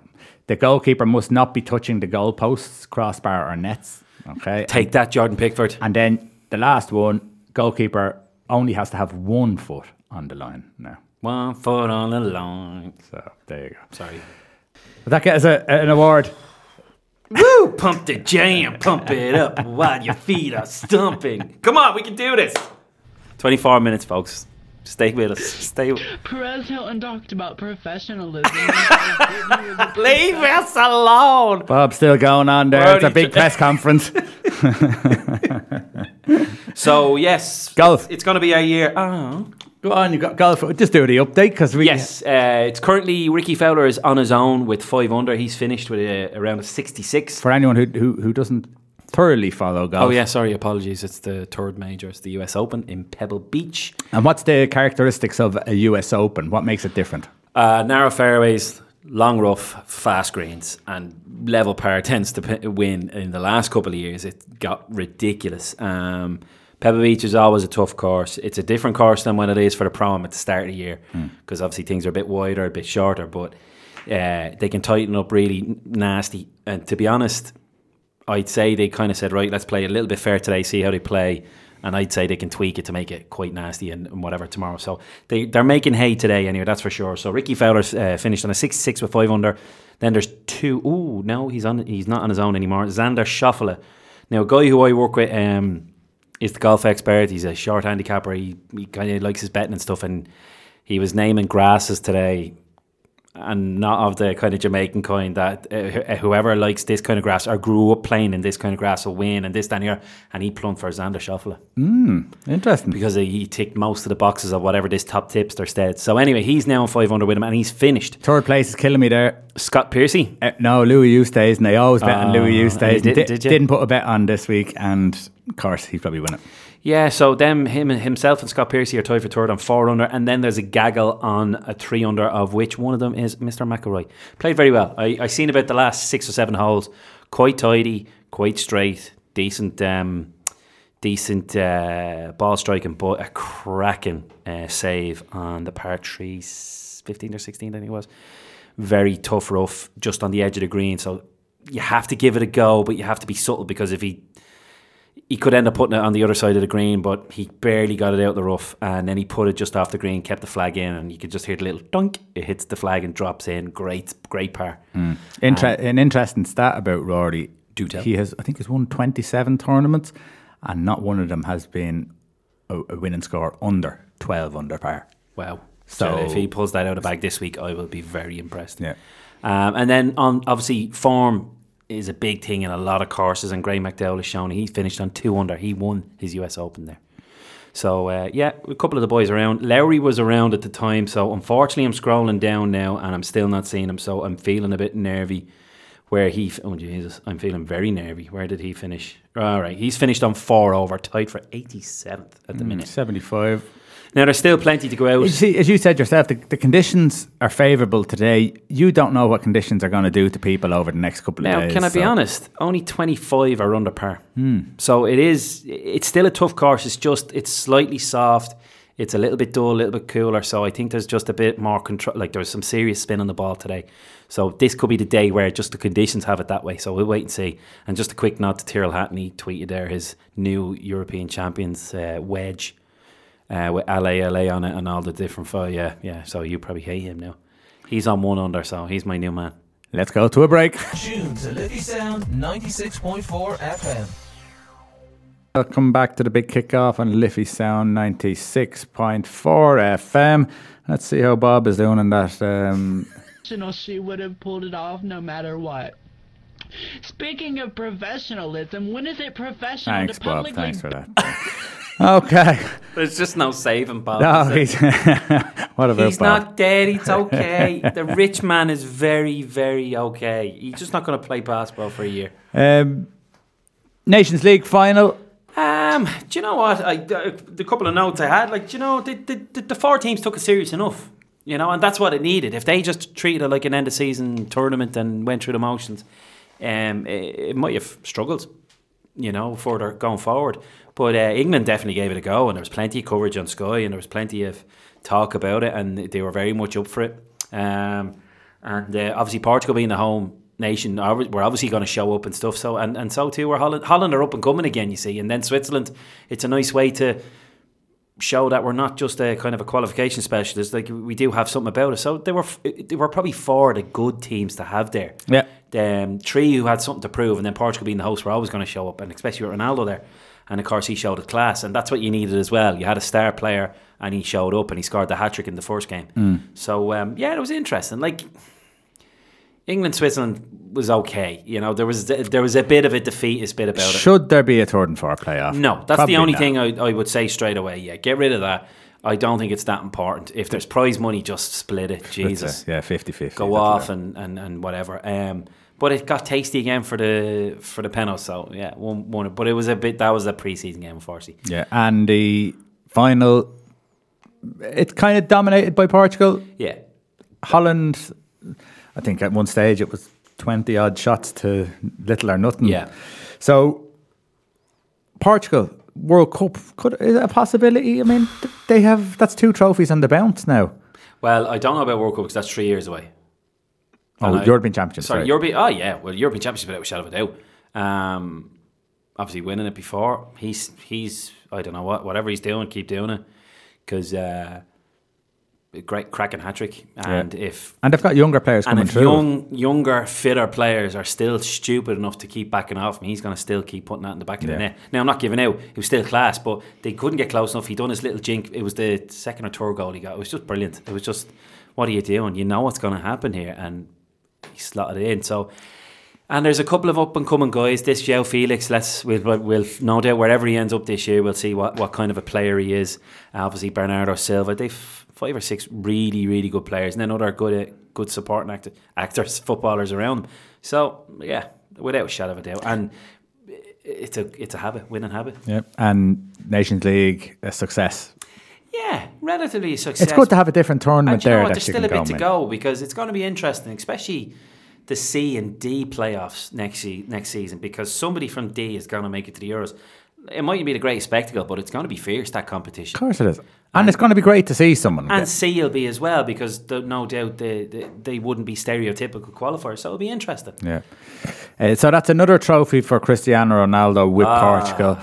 Speaker 1: the goalkeeper must not be touching the goalposts, crossbar, or nets. Okay.
Speaker 2: Take that, Jordan Pickford.
Speaker 1: And then the last one, goalkeeper only has to have one foot on the line now.
Speaker 2: One foot on the line.
Speaker 1: So there you go.
Speaker 2: Sorry.
Speaker 1: Will that get us a, an award?
Speaker 2: Woo! Pump the jam, pump it up while your feet are stumping. Come on, we can do this. 24 minutes, folks. Stay with us. Stay.
Speaker 5: With Perez Hilton talked about professionalism.
Speaker 2: Leave us alone.
Speaker 1: Bob's still going on there.
Speaker 2: We're
Speaker 1: It's a big
Speaker 2: tr-
Speaker 1: press conference.
Speaker 2: So yes,
Speaker 1: Golf.
Speaker 2: It's going to be a year. Oh.
Speaker 1: Go on, you got golf. Just do the update because we.
Speaker 2: Yes, uh, it's currently Rickie Fowler is on his own with five under. He's finished with a, around a 66.
Speaker 1: For anyone who, who who doesn't thoroughly follow golf.
Speaker 2: Oh yeah, sorry, apologies. It's the third major. It's the U.S. Open in Pebble Beach.
Speaker 1: And what's the characteristics of a US Open? What makes it different?
Speaker 2: Uh, narrow fairways, long rough, fast greens, and level par tends to p- win. In the last couple of years, it got ridiculous. Um, Pebble Beach is always a tough course. It's a different course than when it is for the Pro-Am at the start of the year, because obviously things are a bit wider, a bit shorter, but uh, they can tighten up really nasty. And to be honest, I'd say they kind of said, right, let's play a little bit fair today, see how they play. And I'd say they can tweak it to make it quite nasty and, and whatever tomorrow. So they, they're making hay today anyway, that's for sure. So Rickie Fowler uh, finished on a 66 with 5 under. Then there's two, ooh, no, he's on. He's not on his own anymore. Xander Schauffele. Now, a guy who I work with um, is the golf expert. He's a short handicapper. He, he kind of likes his betting and stuff. And he was naming grasses today and not of the kind of Jamaican kind that uh, whoever likes this kind of grass or grew up playing in this kind of grass will win and this down here. And he plumped for Xander Schauffele
Speaker 1: Hmm, interesting.
Speaker 2: because he he ticked most of the boxes of whatever this top tipster said. So anyway, he's now on 500 with him and he's finished.
Speaker 1: Third place is killing me there.
Speaker 2: Scott Piercy.
Speaker 1: Uh, no, Louis Oosthuizen, and they always bet on
Speaker 2: Oh,
Speaker 1: Louis
Speaker 2: Oosthuizen. didn't, did you?
Speaker 1: Didn't put a bet on this week, and course, he's probably win it.
Speaker 2: Yeah, so them, him, himself, and Scott Piercy are tied for third on four under, and then there's a gaggle on a three under, of which one of them is Mr. McIlroy. Played very well. I I seen about the last six or seven holes, quite tidy, quite straight, decent, um, decent uh, ball striking, but a cracking uh, save on the par three, 15 or sixteen, I think it was. Very tough rough, just on the edge of the green. So you have to give it a go, but you have to be subtle because if he he could end up putting it on the other side of the green, but he barely got it out the rough, and then he put it just off the green, kept the flag in, and you could just hear the little dunk. It hits the flag and drops in. Great, great par.
Speaker 1: Inter- an interesting stat about Rory.
Speaker 2: Do tell.
Speaker 1: He has, I think, he's won twenty-seven tournaments, and not one of them has been a, a winning score under twelve under par.
Speaker 2: Wow.
Speaker 1: So-
Speaker 2: So, if he pulls that out of the bag this week, I will be very impressed.
Speaker 1: Yeah.
Speaker 2: Um, and then on obviously form is a big thing in a lot of courses, and Graeme McDowell has shown he finished on two under. He won his US Open there. So uh, yeah, a couple of the boys around. Lowry was around at the time, so unfortunately I'm scrolling down now and I'm still not seeing him. So I'm feeling a bit nervy. Where he? f- Oh Jesus, I'm feeling very nervy. Where did he finish? All right, he's finished on four over, tied for 87th at the minute.
Speaker 1: Seventy-five.
Speaker 2: Now there's still plenty to go out.
Speaker 1: You see, as you said yourself, the, the conditions are favourable today. You don't know what conditions are going to do to people over the next couple of
Speaker 2: Now,
Speaker 1: days.
Speaker 2: can I be honest? Only 25 are under par. So it is, it's still a tough course. It's just, it's slightly soft. It's a little bit dull, a little bit cooler. So I think there's just a bit more control. Like there's some serious spin on the ball today. So this could be the day where just the conditions have it that way. So we'll wait and see. And just a quick nod to Tyrrell Hatton. He tweeted there his new European Champions uh, wedge uh, with LA, LA on it and all the different. Fo- yeah, yeah. So you probably hate him now. He's on one under, so he's my new man.
Speaker 1: Let's go to a break.
Speaker 3: Tune to Liffey Sound 96.4 FM.
Speaker 1: Welcome back to the big kickoff on Liffey Sound 96.4 FM. Let's see how Bob is doing in that. Um,
Speaker 5: Professional, she would have pulled it off no matter what. Speaking of professionalism, when is it professional
Speaker 1: thanks,
Speaker 5: to
Speaker 1: Bob.
Speaker 5: publicly
Speaker 1: Thanks for that. Okay.
Speaker 2: There's just no saving Bob.
Speaker 1: No,
Speaker 2: is
Speaker 1: he's. what about
Speaker 2: He's
Speaker 1: Bob?
Speaker 2: not dead. It's okay. the rich man is very, very okay. He's just not going to play basketball for a year.
Speaker 1: Um, Nations League final.
Speaker 2: Um, do you know what? I, uh, the couple of notes I had, like, do you know, the, the, the, the four teams took it serious enough, you know, and that's what it needed. If they just treated it like an end of season tournament and went through the motions, um, it, it might have struggled, you know, further going forward. But uh, England definitely gave it a go, and there was plenty of coverage on Sky, and there was plenty of talk about it, and they were very much up for it. Um, and uh, obviously, Portugal being the home nation, we're obviously going to show up and stuff. So, and, and so too, we're Holland. Holland are up and coming again, you see, and then Switzerland. It's a nice way to show that we're not just a kind of a qualification specialist. Like we do have something about us. So they were they were probably four of the good teams to have there.
Speaker 1: Yeah.
Speaker 2: Um, three who had something to prove, and then Portugal being the host were always going to show up, and especially with Ronaldo there. And of course, he showed it class, and that's what you needed as well. You had a star player, and he showed up, and he scored the hat trick in the first game.
Speaker 1: Mm.
Speaker 2: So um, yeah, it was interesting. Like England, Switzerland was okay. You know, there was there was a bit of a defeatist bit about it.
Speaker 1: Should there be a third and fourth playoff?
Speaker 2: No, that's
Speaker 1: Probably
Speaker 2: the only
Speaker 1: not.
Speaker 2: thing I, I would say straight away. Yeah, get rid of that. I don't think it's that important. If there's prize money, just split it. Jesus,
Speaker 1: Yeah, 50-50.
Speaker 2: go off and, and, and whatever. Um, but it got tasty again for the for the penalty. So yeah, one one. But it was a bit. That was a preseason game, unfortunately.
Speaker 1: Yeah, and the final, it's kind of dominated by Portugal.
Speaker 2: Yeah.
Speaker 1: Holland, I think at one stage it was 20 odd shots to little or nothing.
Speaker 2: Yeah.
Speaker 1: So, Portugal, World Cup, could, is it a possibility? I mean, they have, that's two trophies on the bounce now.
Speaker 2: Well, I don't know about World Cup because that's three years away.
Speaker 1: Oh,
Speaker 2: And I-
Speaker 1: European Championships.
Speaker 2: Sorry,
Speaker 1: right.
Speaker 2: European. Oh yeah, well, European Championship without a shadow of a doubt. Um, obviously winning it before. He's he's I don't know what whatever he's doing, keep doing it because uh, great cracking hat trick. And
Speaker 1: Yeah.
Speaker 2: if
Speaker 1: And they've got younger players
Speaker 2: and
Speaker 1: coming
Speaker 2: if
Speaker 1: through.
Speaker 2: young younger fitter players are still stupid enough to keep backing off him, he's going to still keep putting that in the back of
Speaker 1: Yeah.
Speaker 2: the net. Now I'm not giving out. He was still class, but they couldn't get close enough. He done his little jink. It was the second or third goal he got. It was just brilliant. It was just what are you doing? You know what's going to happen here, and he slotted it in. So. And there's a couple of up and coming guys. This Joe Felix, let's we'll, we'll, we'll no doubt wherever he ends up this year, we'll see what, what kind of a player he is. Obviously Bernardo Silva, they've five or six really really good players, and then other good uh, good supporting actor, actors, footballers around them. So yeah, without a shadow of a doubt, and it's a it's a habit, winning habit.
Speaker 1: Yep. And Nations League, a success.
Speaker 2: Yeah, relatively successful.
Speaker 1: It's good to have a different tournament
Speaker 2: And do you know what?
Speaker 1: that
Speaker 2: There's still a bit to
Speaker 1: go
Speaker 2: go because it's going to be interesting, especially the C and D playoffs next next season. Because somebody from D is going to make it to the Euros. It mightn't be the greatest spectacle, but it's going to be fierce that competition.
Speaker 1: Of course it is. And, it's going to be great to see someone.
Speaker 2: And
Speaker 1: get-
Speaker 2: C will be as well because the, no doubt they, they they wouldn't be stereotypical qualifiers, so it'll be interesting.
Speaker 1: Yeah. Uh, so that's another trophy for Cristiano Ronaldo with
Speaker 2: Ah.
Speaker 1: Portugal.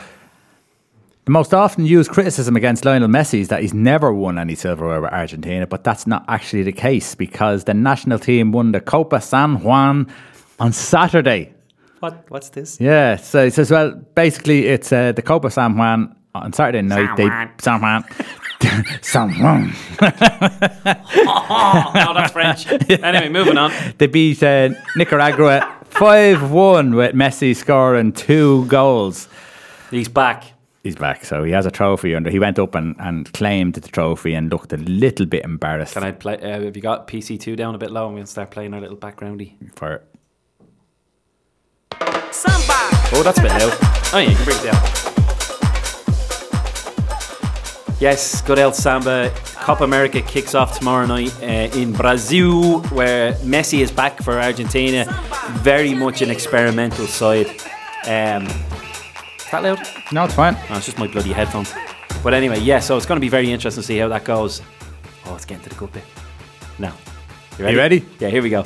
Speaker 1: The most often used criticism against Lionel Messi is that he's never won any silverware with Argentina, but that's not actually the case because the national team won the Copa San Juan on Saturday.
Speaker 2: What what's this?
Speaker 1: Yeah, so it says, well, basically, it's uh, the Copa San Juan on Saturday night. They San Juan. San Juan.
Speaker 2: no, that's French. Anyway, moving on.
Speaker 1: They beat uh, Nicaragua 5 1 with Messi scoring two goals.
Speaker 2: He's back.
Speaker 1: He's back, so he has a trophy under. He went up and, and claimed the trophy and looked a little bit embarrassed
Speaker 2: Can I play? Uh, have you got PC two down a bit low? and we'll start playing our little backgroundy.
Speaker 1: for it.
Speaker 2: Oh, that's a bit loud. Oh, yeah, you can bring it down. Yes, good old samba. Copa America kicks off tomorrow night uh, in Brazil, where Messi is back for Argentina. Very much an experimental side. Um, is that loud?
Speaker 1: No, it's fine.
Speaker 2: No, it's just my bloody headphones. But anyway, yeah, so it's going to be very interesting to see how that goes. Oh, it's getting to the good bit. Now, you ready?
Speaker 1: You ready?
Speaker 2: Yeah, here we go.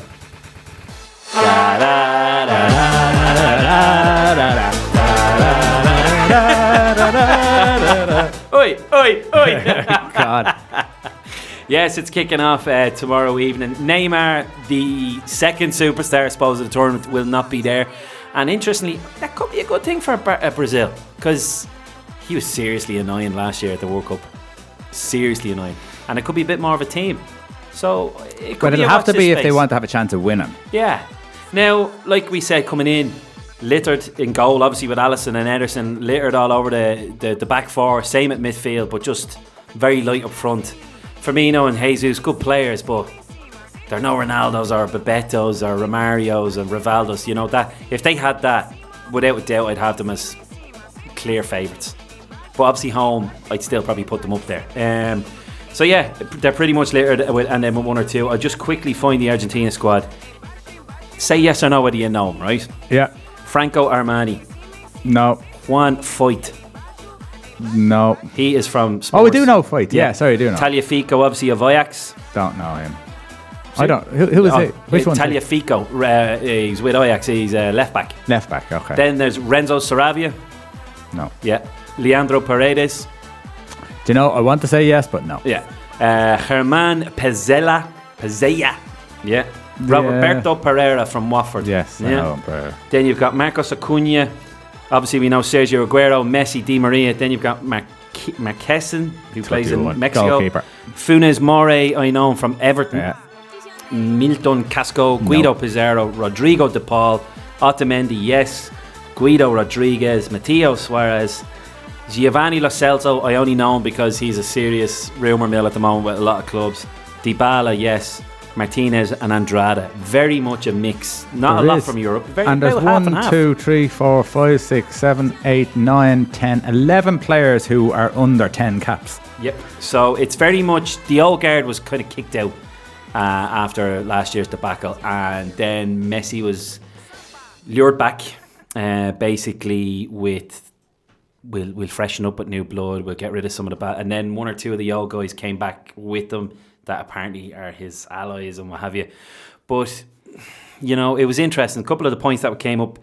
Speaker 2: Oi, oi, oi!
Speaker 1: God.
Speaker 2: Yes, it's kicking off uh, tomorrow evening. Neymar, the second superstar, I suppose, of the tournament, will not be there. And interestingly, that could be a good thing for Bra- Brazil because he was seriously annoying last year at the World Cup. Seriously annoying. And it could be a bit more of a team. So it could
Speaker 1: But it'll have to be if they
Speaker 2: space.
Speaker 1: want to have a chance of winning.
Speaker 2: Yeah. Now, like we said coming in, littered in goal, obviously with Alisson and Ederson, littered all over the, the, the back four, same at midfield, but just very light up front. Firmino and Jesus, good players, but they're no Ronaldos or Bebetos or Romarios and Rivaldos. You know that if they had that, without a doubt, I'd have them as clear favourites. But obviously, home, I'd still probably put them up there. Um, so yeah, they're pretty much littered with, and then with one or two. I'll just quickly find the Argentina squad. Say yes or no whether you know them, right?
Speaker 1: Yeah.
Speaker 2: Franco Armani,
Speaker 1: No.
Speaker 2: Juan Foyth.
Speaker 1: No.
Speaker 2: He is from.
Speaker 1: Oh, we do know Foyth. Yeah, sorry, I do know.
Speaker 2: Tagliafico, obviously of Ajax.
Speaker 1: Don't know him. I don't. Who, who is
Speaker 2: Oh,
Speaker 1: it? Which one?
Speaker 2: Tagliafico. Uh, he's with Ajax. He's uh, left back.
Speaker 1: Left back. Okay.
Speaker 2: Then there's Renzo Saravia.
Speaker 1: no.
Speaker 2: Yeah. Leandro Paredes.
Speaker 1: Do you know? I want to say yes, but no.
Speaker 2: Yeah. Uh, Germán Pezzella. Pezzella. Yeah. Roberto Pereyra from Watford.
Speaker 1: Yes, I
Speaker 2: Yeah.
Speaker 1: know him, Pereyra.
Speaker 2: Then you've got Marcos Acuna. Obviously, we know Sergio Aguero, Messi, Di Maria. Then you've got Mark- Marchesín, who plays in
Speaker 1: one.
Speaker 2: Mexico.
Speaker 1: Goalkeeper.
Speaker 2: Funes Mori, I know him from Everton.
Speaker 1: Yeah.
Speaker 2: Milton Casco, Guido Pizarro, Rodrigo De Paul, Otamendi, yes, Guido Rodriguez, Matteo Suarez, Giovanni Lo Celso. I only know him because he's a serious rumour mill at the moment with a lot of clubs. Dybala, yes. Martinez and Andrada. Very much a mix. Not
Speaker 1: There
Speaker 2: a lot
Speaker 1: is.
Speaker 2: from Europe. Very,
Speaker 1: and there's one,
Speaker 2: and half.
Speaker 1: two, three, four, five, six, seven, eight, nine, ten, eleven players who are under 10 caps.
Speaker 2: Yep. So it's very much the old guard was kind of kicked out uh, after last year's debacle, and then Messi was lured back, uh, basically with we'll we'll freshen up with new blood, we'll get rid of some of the bad, and then one or two of the old guys came back with them that apparently are his allies and what have you. But you know, it was interesting. A couple of the points that came up,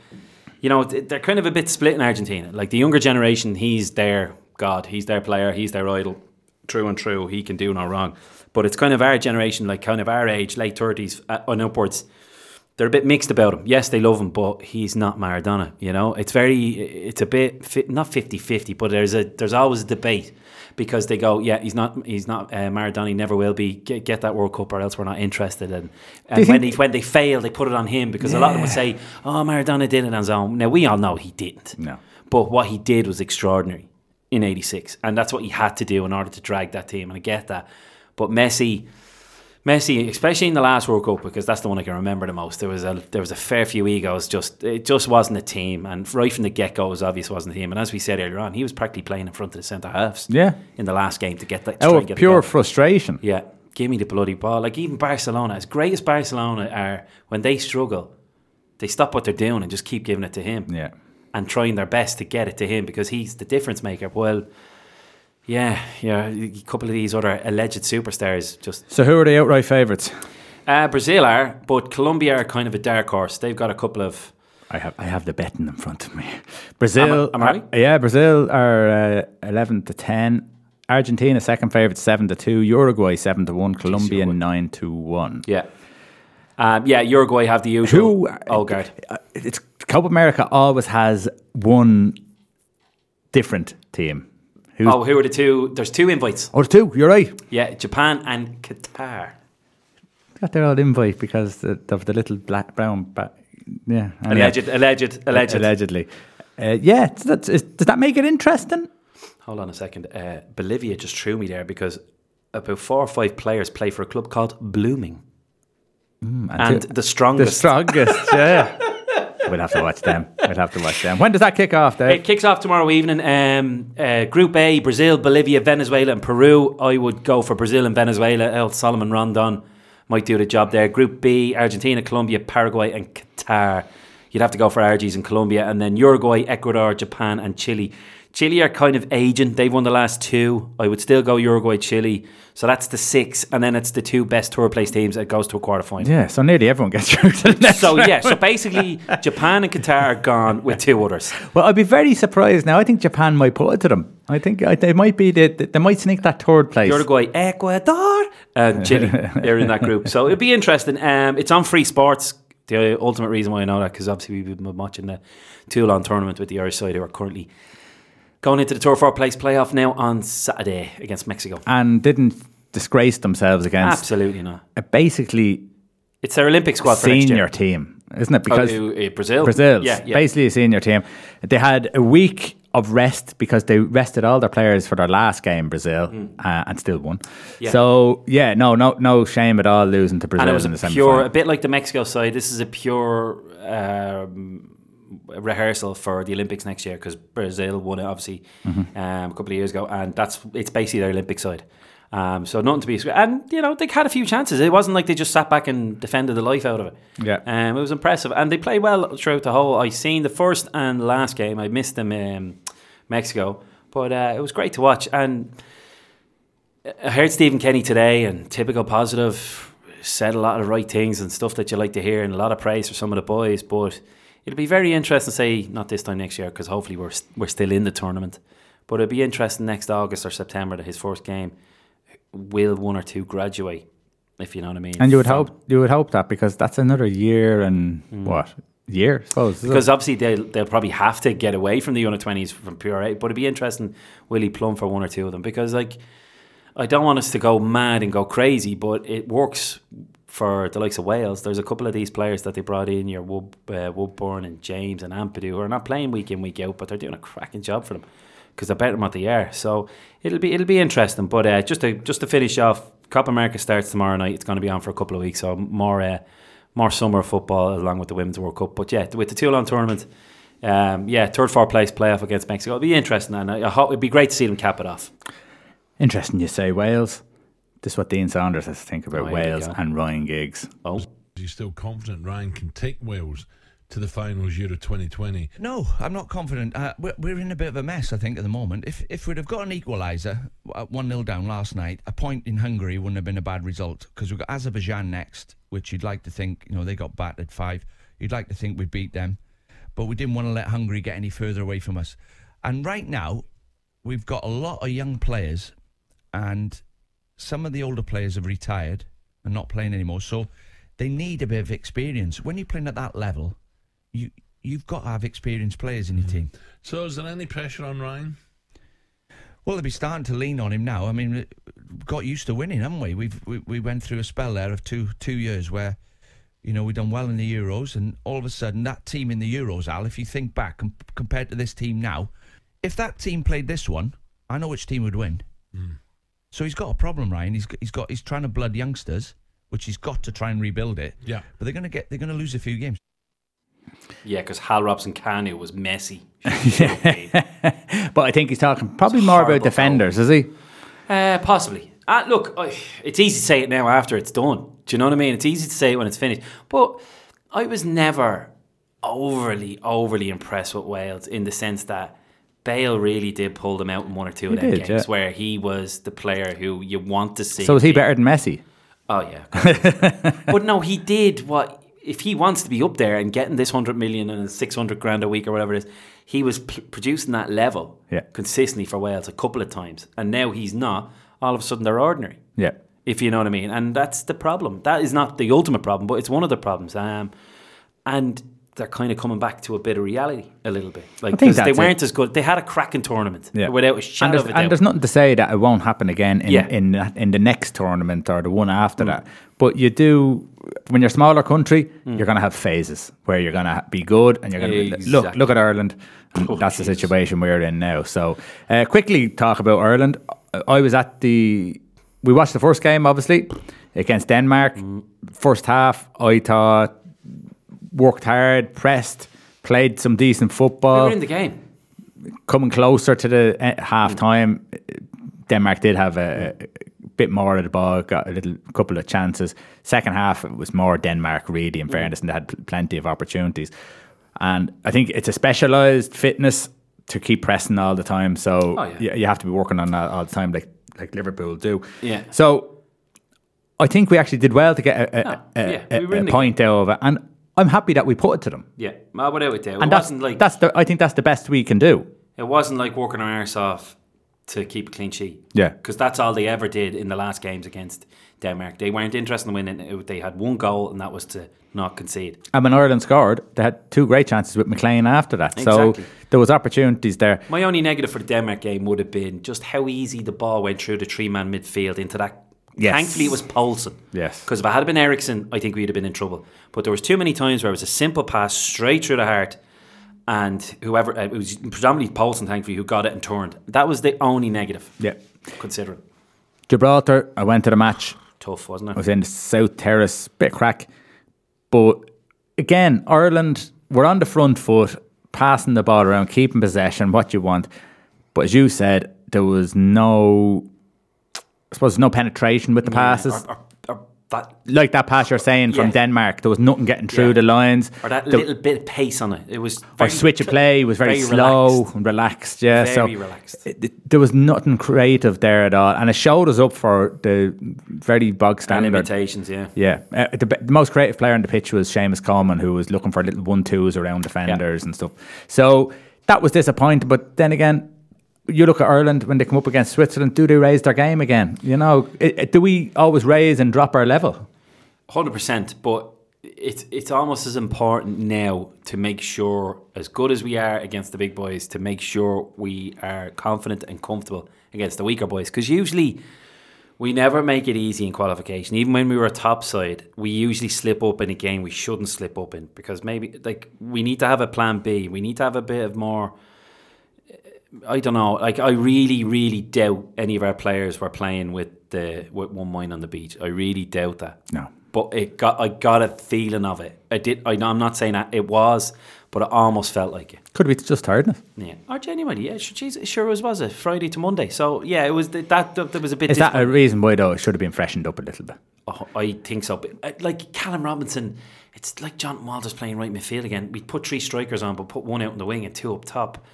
Speaker 2: you know, they're kind of a bit split in Argentina. Like the younger generation, he's their god, he's their player, he's their idol, true and true. He can do no wrong. But it's kind of our generation, like kind of our age, late thirties uh, and upwards. They're a bit mixed about him. Yes, they love him, but he's not Maradona. You know, it's very, it's a bit not 50-50, but there's a there's always a debate because they go, yeah, he's not he's not uh, Maradona. He never will be. Get, get that World Cup, or else we're not interested. And, and when they when they fail, they put it on him because a lot of them would say, oh, Maradona did it on his own. Now we all know he didn't.
Speaker 1: No.
Speaker 2: But what he did was extraordinary in '86, and that's what he had to do in order to drag that team. And I get that, but Messi. Messi, especially in the last World Cup, because that's the one I can remember the most. There was a there was a fair few egos. Just it just wasn't a team, and right from the get go, it was obvious it wasn't a team. And as we said earlier on, he was practically playing in front of the centre halves.
Speaker 1: Yeah.
Speaker 2: in the last game to get that. to
Speaker 1: Out oh,
Speaker 2: try
Speaker 1: of
Speaker 2: and get
Speaker 1: pure frustration.
Speaker 2: Yeah, give me the bloody ball. Like even Barcelona, as great as Barcelona are, when they struggle, they stop what they're doing and just keep giving it to him.
Speaker 1: Yeah.
Speaker 2: and trying their best to get it to him because he's the difference maker. Well, yeah, yeah, a couple of these other alleged superstars just.
Speaker 1: So who are the outright favourites?
Speaker 2: Uh, Brazil are, but Colombia are kind of a dark horse. They've got a couple of.
Speaker 1: I have I have the betting in front of me. Brazil,
Speaker 2: Am I- am I right?
Speaker 1: yeah, Brazil are uh, eleven to ten. Argentina second favourite seven to two. Uruguay seven to one. Colombia nine to one.
Speaker 2: Yeah. Um, yeah, Uruguay have the usual
Speaker 1: Who?
Speaker 2: old guard.
Speaker 1: uh, It's Copa America always has one different team. Who's,
Speaker 2: Oh, who are the two? There's two invites.
Speaker 1: oh, there's two. You're right.
Speaker 2: Yeah, Japan and Qatar.
Speaker 1: Got their old invite because of the little black brown. Ba- yeah.
Speaker 2: Alleged, alleged, alleged.
Speaker 1: Allegedly. Uh, yeah, does that make it interesting?
Speaker 2: Hold on a second. Uh, Bolivia just threw me there because about four or five players play for a club called Blooming. and
Speaker 1: two-
Speaker 2: the strongest.
Speaker 1: The strongest, yeah. We'll have to watch them. We'll have to watch them. When does that kick off, Dave?
Speaker 2: It kicks off tomorrow evening. Um, uh, Group A: Brazil, Bolivia, Venezuela, and Peru. I would go for Brazil and Venezuela. El Solomon Rondon might do the job there. Group B: Argentina, Colombia, Paraguay, and Qatar. You'd have to go for Argies and Colombia, and then Uruguay, Ecuador, Japan, and Chile. Chile are kind of aging. They've won the last two. I would still go Uruguay, Chile. So that's the six, and then it's the two best tour place teams that goes to a quarter final.
Speaker 1: Yeah, so nearly everyone gets through to the next
Speaker 2: So
Speaker 1: round.
Speaker 2: yeah, so basically Japan and Qatar are gone with two others.
Speaker 1: Well, I'd be very surprised now. I think Japan might pull it to them. I think they might be the, they might sneak that third place.
Speaker 2: Uruguay, Ecuador, and Chile. They're in that group. So it'd be interesting. Um, it's on free sports. The ultimate reason why I know that because obviously we've been watching the Toulon tournament with the Irish side who are currently going into the Tour Four place playoff now on Saturday against Mexico.
Speaker 1: and didn't disgrace themselves against
Speaker 2: Absolutely not.
Speaker 1: basically
Speaker 2: It's their Olympic squad
Speaker 1: senior team. isn't it? Because
Speaker 2: Oh, uh, Brazil?
Speaker 1: Brazil's
Speaker 2: Yeah, yeah.
Speaker 1: basically a senior team. They had a week of rest because they rested all their players for their last game, Brazil, uh, and still won.
Speaker 2: Mm. Yeah.
Speaker 1: So yeah, no, no, no shame at all losing to Brazil
Speaker 2: and it was
Speaker 1: in
Speaker 2: a
Speaker 1: the
Speaker 2: pure, a
Speaker 1: semi-final.
Speaker 2: bit like the Mexico side. This is a pure um, rehearsal for the Olympics next year because Brazil won it obviously
Speaker 1: Mhm.
Speaker 2: um, a couple of years ago, and that's it's basically their Olympic side. Um, so nothing to be and you know they had a few chances. It wasn't like they just sat back and defended the life out of it.
Speaker 1: Yeah.
Speaker 2: um, it was impressive, and they played well throughout the whole. I seen the first and last game. I missed them in Mexico, but uh, it was great to watch and. I heard Stephen Kenny today, and typical positive, said a lot of right things and stuff that you like to hear, and a lot of praise for some of the boys. But it'll be very interesting. to Say not this time next year, because hopefully we're we're still in the tournament. But it'll be interesting next August or September to his first game. Will one or two graduate? If you know what I mean.
Speaker 1: And you would
Speaker 2: from-
Speaker 1: hope you would hope that because that's another year and
Speaker 2: Mm.
Speaker 1: what year? I suppose is it?
Speaker 2: because obviously they'll, they'll probably have to get away from the under 20s from pure eight but it'd be interesting will he plumb for one or two of them because like I don't want us to go mad and go crazy but it works for the likes of Wales there's a couple of these players that they brought in your Wood, uh, Woodburn and James and Ampadu who are not playing week in week out but they're doing a cracking job for them because they're better than what they are so it'll be it'll be interesting but uh, just to just to finish off Copa America starts tomorrow night it's going to be on for a couple of weeks so more uh, more summer football along with the Women's World Cup. But yeah, with the Toulon tournament, um, yeah, third, fourth place playoff against Mexico. It'll be interesting, and I, I hope it'd be great to see them cap it off.
Speaker 1: Interesting you say Wales. This is what Dean Saunders has to think about
Speaker 2: Oh,
Speaker 1: Wales and Ryan Giggs.
Speaker 2: Oh.
Speaker 12: You're still confident Ryan can take Wales to the finals Euro 2020?
Speaker 13: No, I'm not confident. Uh, we're, we're in a bit of a mess, I think, at the moment. If if we'd have got an equaliser, at one 0 down last night, a point in Hungary wouldn't have been a bad result because we've got Azerbaijan next, which you'd like to think, you know, they got battered five. You'd like to think we'd beat them, but we didn't want to let Hungary get any further away from us. And right now, we've got a lot of young players, and some of the older players have retired and not playing anymore. So they need a bit of experience. When you're playing at that level, you you've got to have experienced players in your mm-hmm. team.
Speaker 12: So is there any pressure on Ryan?
Speaker 13: Well, they'll be starting to lean on him now. I mean, we got used to winning, haven't we? We've we, we went through a spell there of two two years where, you know, we done well in the Euros, and all of a sudden that team in the Euros, Al, if you think back com- compared to this team now, if that team played this one, I know which team would win. Mm. So he's got a problem, Ryan. He's got, he's got he's trying to blood youngsters, which he's got to try and rebuild it.
Speaker 12: Yeah.
Speaker 13: But they're gonna get they're gonna lose a few games.
Speaker 2: Yeah, because Hal Robson Kanu was messy.
Speaker 1: But I think he's talking probably more about
Speaker 2: horrible
Speaker 1: defenders, is he?
Speaker 2: Uh, possibly. Uh, look, it's easy to say it now after it's done. Do you know what I mean? It's easy to say it when it's finished. But I was never overly, overly impressed with Wales in the sense that Bale really did pull them out in one or two of
Speaker 1: He
Speaker 2: them
Speaker 1: did,
Speaker 2: games
Speaker 1: yeah.
Speaker 2: where he was the player who you want to see.
Speaker 1: So is he better than Messi?
Speaker 2: Oh yeah, but no, he did what if he wants to be up there and getting this hundred million and six hundred grand a week or whatever it is. He was p- producing that level
Speaker 1: Yeah.
Speaker 2: consistently for Wales a couple of times, and now he's not. All of a sudden, they're ordinary.
Speaker 1: Yeah.
Speaker 2: If you know what I mean, and that's the problem. That is not the ultimate problem, but it's one of the problems. Um, and they're kind of coming back to a bit of reality a little bit. Like
Speaker 1: I think
Speaker 2: 'cause they
Speaker 1: that's it.
Speaker 2: weren't as good. They had a cracking tournament
Speaker 1: Yeah.
Speaker 2: without a
Speaker 1: and
Speaker 2: shadow
Speaker 1: there's,
Speaker 2: of a
Speaker 1: and there's nothing to say that it won't happen again in
Speaker 2: Yeah.
Speaker 1: in, in the next tournament or the one after
Speaker 2: Mm.
Speaker 1: that. But you do when you're a smaller country,
Speaker 2: Mm.
Speaker 1: you're going to have phases where you're going to be good and you're going to look
Speaker 2: Exactly.
Speaker 1: look at Ireland.
Speaker 2: Oh,
Speaker 1: that's the situation we're in now. So uh, quickly talk about Ireland. I was at the we watched the first game obviously against Denmark.
Speaker 2: Mm.
Speaker 1: First half, I thought worked hard, pressed, played some decent football.
Speaker 2: we were in the game.
Speaker 1: coming closer to the eh, half mm. time, Denmark did have a, a bit more of the ball, got a little couple of chances. Second half, it was more Denmark, really, in mm. fairness, and they had plenty of opportunities. And I think it's a specialised fitness to keep pressing all the time. So
Speaker 2: Oh, yeah.
Speaker 1: you, you have to be working on that all the time, like like Liverpool do.
Speaker 2: Yeah.
Speaker 1: So I think we actually did well to get a, a,
Speaker 2: No,
Speaker 1: a,
Speaker 2: yeah, we
Speaker 1: a point out of it, and I'm happy that we put it to them.
Speaker 2: Yeah, well, without it, there.
Speaker 1: and
Speaker 2: it
Speaker 1: that's
Speaker 2: wasn't like
Speaker 1: that's the I think that's the best we can do.
Speaker 2: It wasn't like working our arse off to keep a clean sheet.
Speaker 1: Yeah.
Speaker 2: Because that's all they ever did in the last games against Denmark. They weren't interested in winning. It- They had one goal, and that was to not concede.
Speaker 1: And when Ireland scored, they had two great chances with McLean after that. So there was opportunities there.
Speaker 2: My only negative for the Denmark game would have been just how easy the ball went through the three man midfield into that
Speaker 1: Yes.
Speaker 2: Thankfully, it was Poulsen.
Speaker 1: Yes.
Speaker 2: Because if it had been Eriksen, I think we'd have been in trouble. But there was too many times where it was a simple pass straight through the heart, and whoever uh, it was predominantly Poulsen, thankfully, who got it and turned. That was the only negative.
Speaker 1: Yeah.
Speaker 2: Considering
Speaker 1: Gibraltar, I went to the match.
Speaker 2: tough, wasn't it?
Speaker 1: I was in the South Terrace, bit crack. But again, Ireland, we're on the front foot, passing the ball around, keeping possession, what you want. But as you said, there was no, I suppose, no penetration with the passes.
Speaker 2: Or, or, or that
Speaker 1: like that pass you're saying from
Speaker 2: Yeah.
Speaker 1: Denmark, there was nothing getting through
Speaker 2: Yeah.
Speaker 1: the lines.
Speaker 2: or that
Speaker 1: The-
Speaker 2: little bit of pace on it. It was
Speaker 1: or switch of play was very,
Speaker 2: very
Speaker 1: slow
Speaker 2: relaxed.
Speaker 1: and relaxed. Yeah, so
Speaker 2: relaxed.
Speaker 1: it- it- there was nothing creative there at all, and it showed us up for the very bog standard.
Speaker 2: limitations, yeah.
Speaker 1: Yeah, uh, the, the most creative player on the pitch was Seamus Coleman, who was looking for little one twos around defenders and stuff. So that was disappointing. But then again, you look at Ireland when they come up against Switzerland. Do they raise their game again? You know, it, it- do we always raise and drop our level?
Speaker 2: Hundred percent, but it's it's almost as important now to make sure, as good as we are against the big boys, to make sure we are confident and comfortable against the weaker boys. Because usually we never make it easy in qualification. Even when we were top side, we usually slip up in a game we shouldn't slip up in because maybe like we need to have a plan B. We need to have a bit of more. I don't know. Like I really, really doubt any of our players were playing with the with one mind on the beach. I really doubt that.
Speaker 1: No.
Speaker 2: But it got I got a feeling of it. I did. I, I'm not saying that it was, but it almost felt like it.
Speaker 1: Could be just tiredness.
Speaker 2: Yeah. Or genuinely, yeah. Sure, geez, it sure was was it Friday to Monday. So yeah, it was the, that. there was a bit.
Speaker 1: Is that a reason why though it should have been freshened up a little bit?
Speaker 2: Oh, I think so. But, uh, like Callum Robinson, it's like Jon Walters playing right midfield again. We put three strikers on, but put one out in the wing and two up top.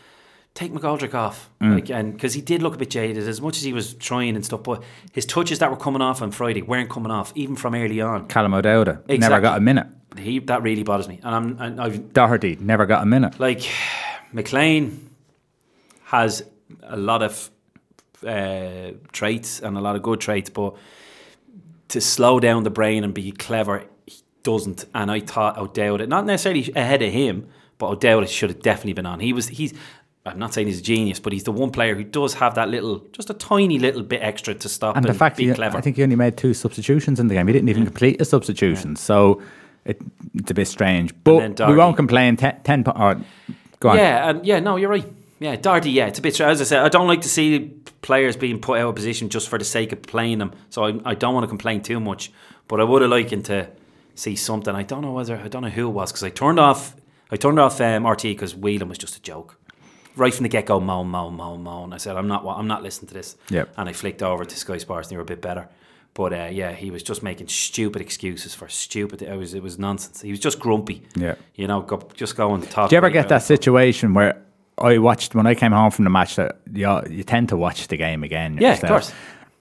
Speaker 2: Take McGoldrick off,
Speaker 1: Mm.
Speaker 2: like, and because he did look a bit jaded, as much as he was trying and stuff. But his touches that were coming off on Friday weren't coming off, even from early on.
Speaker 1: Callum O'Dowda never got a minute.
Speaker 2: He that really bothers me, and I'm and I've
Speaker 1: Doherty never got a minute.
Speaker 2: like McLean has a lot of uh, traits and a lot of good traits, but to slow down the brain and be clever, he doesn't. And I thought O'Dowd, not necessarily ahead of him, but O'Dowd should have definitely been on. He was he's. I'm not saying he's a genius, but he's the one player who does have that little, just a tiny little bit extra to stop
Speaker 1: And
Speaker 2: and,
Speaker 1: the fact
Speaker 2: be
Speaker 1: he,
Speaker 2: clever.
Speaker 1: I think he only made two substitutions in the game. He didn't even complete a substitution, so it, it's a bit strange. But we won't complain. Ten, ten or, go on.
Speaker 2: Yeah, and yeah, no, you're right. Yeah, Darty, yeah, it's a bit. As I said, I don't like to see players being put out of position just for the sake of playing them. So I, I don't want to complain too much, but I would have liked to see something. I don't know whether I don't know who it was because I turned off. I turned off um, RT because Whelan was just a joke. Right from the get go, moan, moan, moan, moan. I said, I'm not, I'm not listening to this.
Speaker 1: Yep.
Speaker 2: And I flicked over to Sky Sports, and they were a bit better. But uh, yeah, he was just making stupid excuses for stupid. It was, it was nonsense. He was just grumpy.
Speaker 1: Yeah.
Speaker 2: You know, go, just go and talk.
Speaker 1: Do you ever get that situation where I watched when I came home from the match that you, you tend to watch the game again?
Speaker 2: Yeah, of course.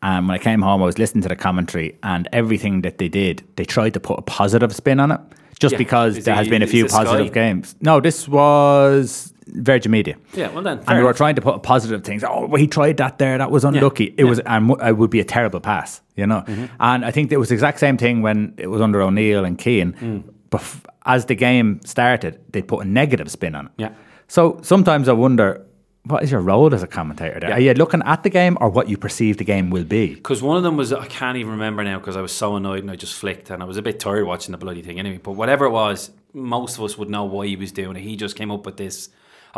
Speaker 1: And when I came home, I was listening to the commentary, and everything that they did, they tried to put a positive spin on it, just
Speaker 2: Yeah.
Speaker 1: because
Speaker 2: Is
Speaker 1: there has been a few
Speaker 2: this Sky?
Speaker 1: positive games. No, this was Virgin Media.
Speaker 2: Yeah, well then,
Speaker 1: and they were trying to put positive things. Oh, well, he tried that there. That was unlucky. It was, and w- it would be a terrible pass, you know.
Speaker 2: Mm-hmm.
Speaker 1: And I think it was the exact same thing when it was under O'Neill and Keane.
Speaker 2: Mm.
Speaker 1: But as the game started, they put a negative spin on it.
Speaker 2: Yeah.
Speaker 1: So sometimes I wonder, what is your role as a commentator? There?
Speaker 2: Yeah.
Speaker 1: Are you looking at the game or what you perceive the game will be?
Speaker 2: Because one of them was, I can't even remember now because I was so annoyed and I just flicked and I was a bit tired watching the bloody thing anyway. But whatever it was, most of us would know why he was doing it. He just came up with this,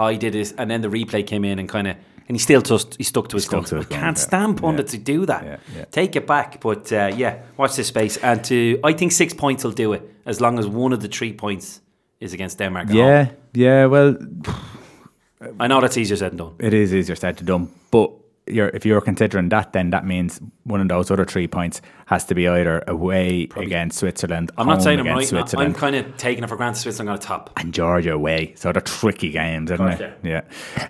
Speaker 2: he did this. And then the replay came in and kind of, and he still just, he stuck to his guns. I can't
Speaker 1: yeah.
Speaker 2: stand pundits who do that.
Speaker 1: Yeah, yeah.
Speaker 2: Take it back. But uh, yeah, watch this space. And to, I think six points will do it as long as one of the three points is against Denmark.
Speaker 1: Yeah, yeah. Well,
Speaker 2: I know that's easier said than done.
Speaker 1: it is easier said to done. But you're, if you're considering that, then that means one of those other three points has to be either away against Switzerland.
Speaker 2: I'm not saying I'm right. now. I'm kind of taking it for granted Switzerland got a top.
Speaker 1: and Georgia away. So they're tricky games, isn't it? Yeah.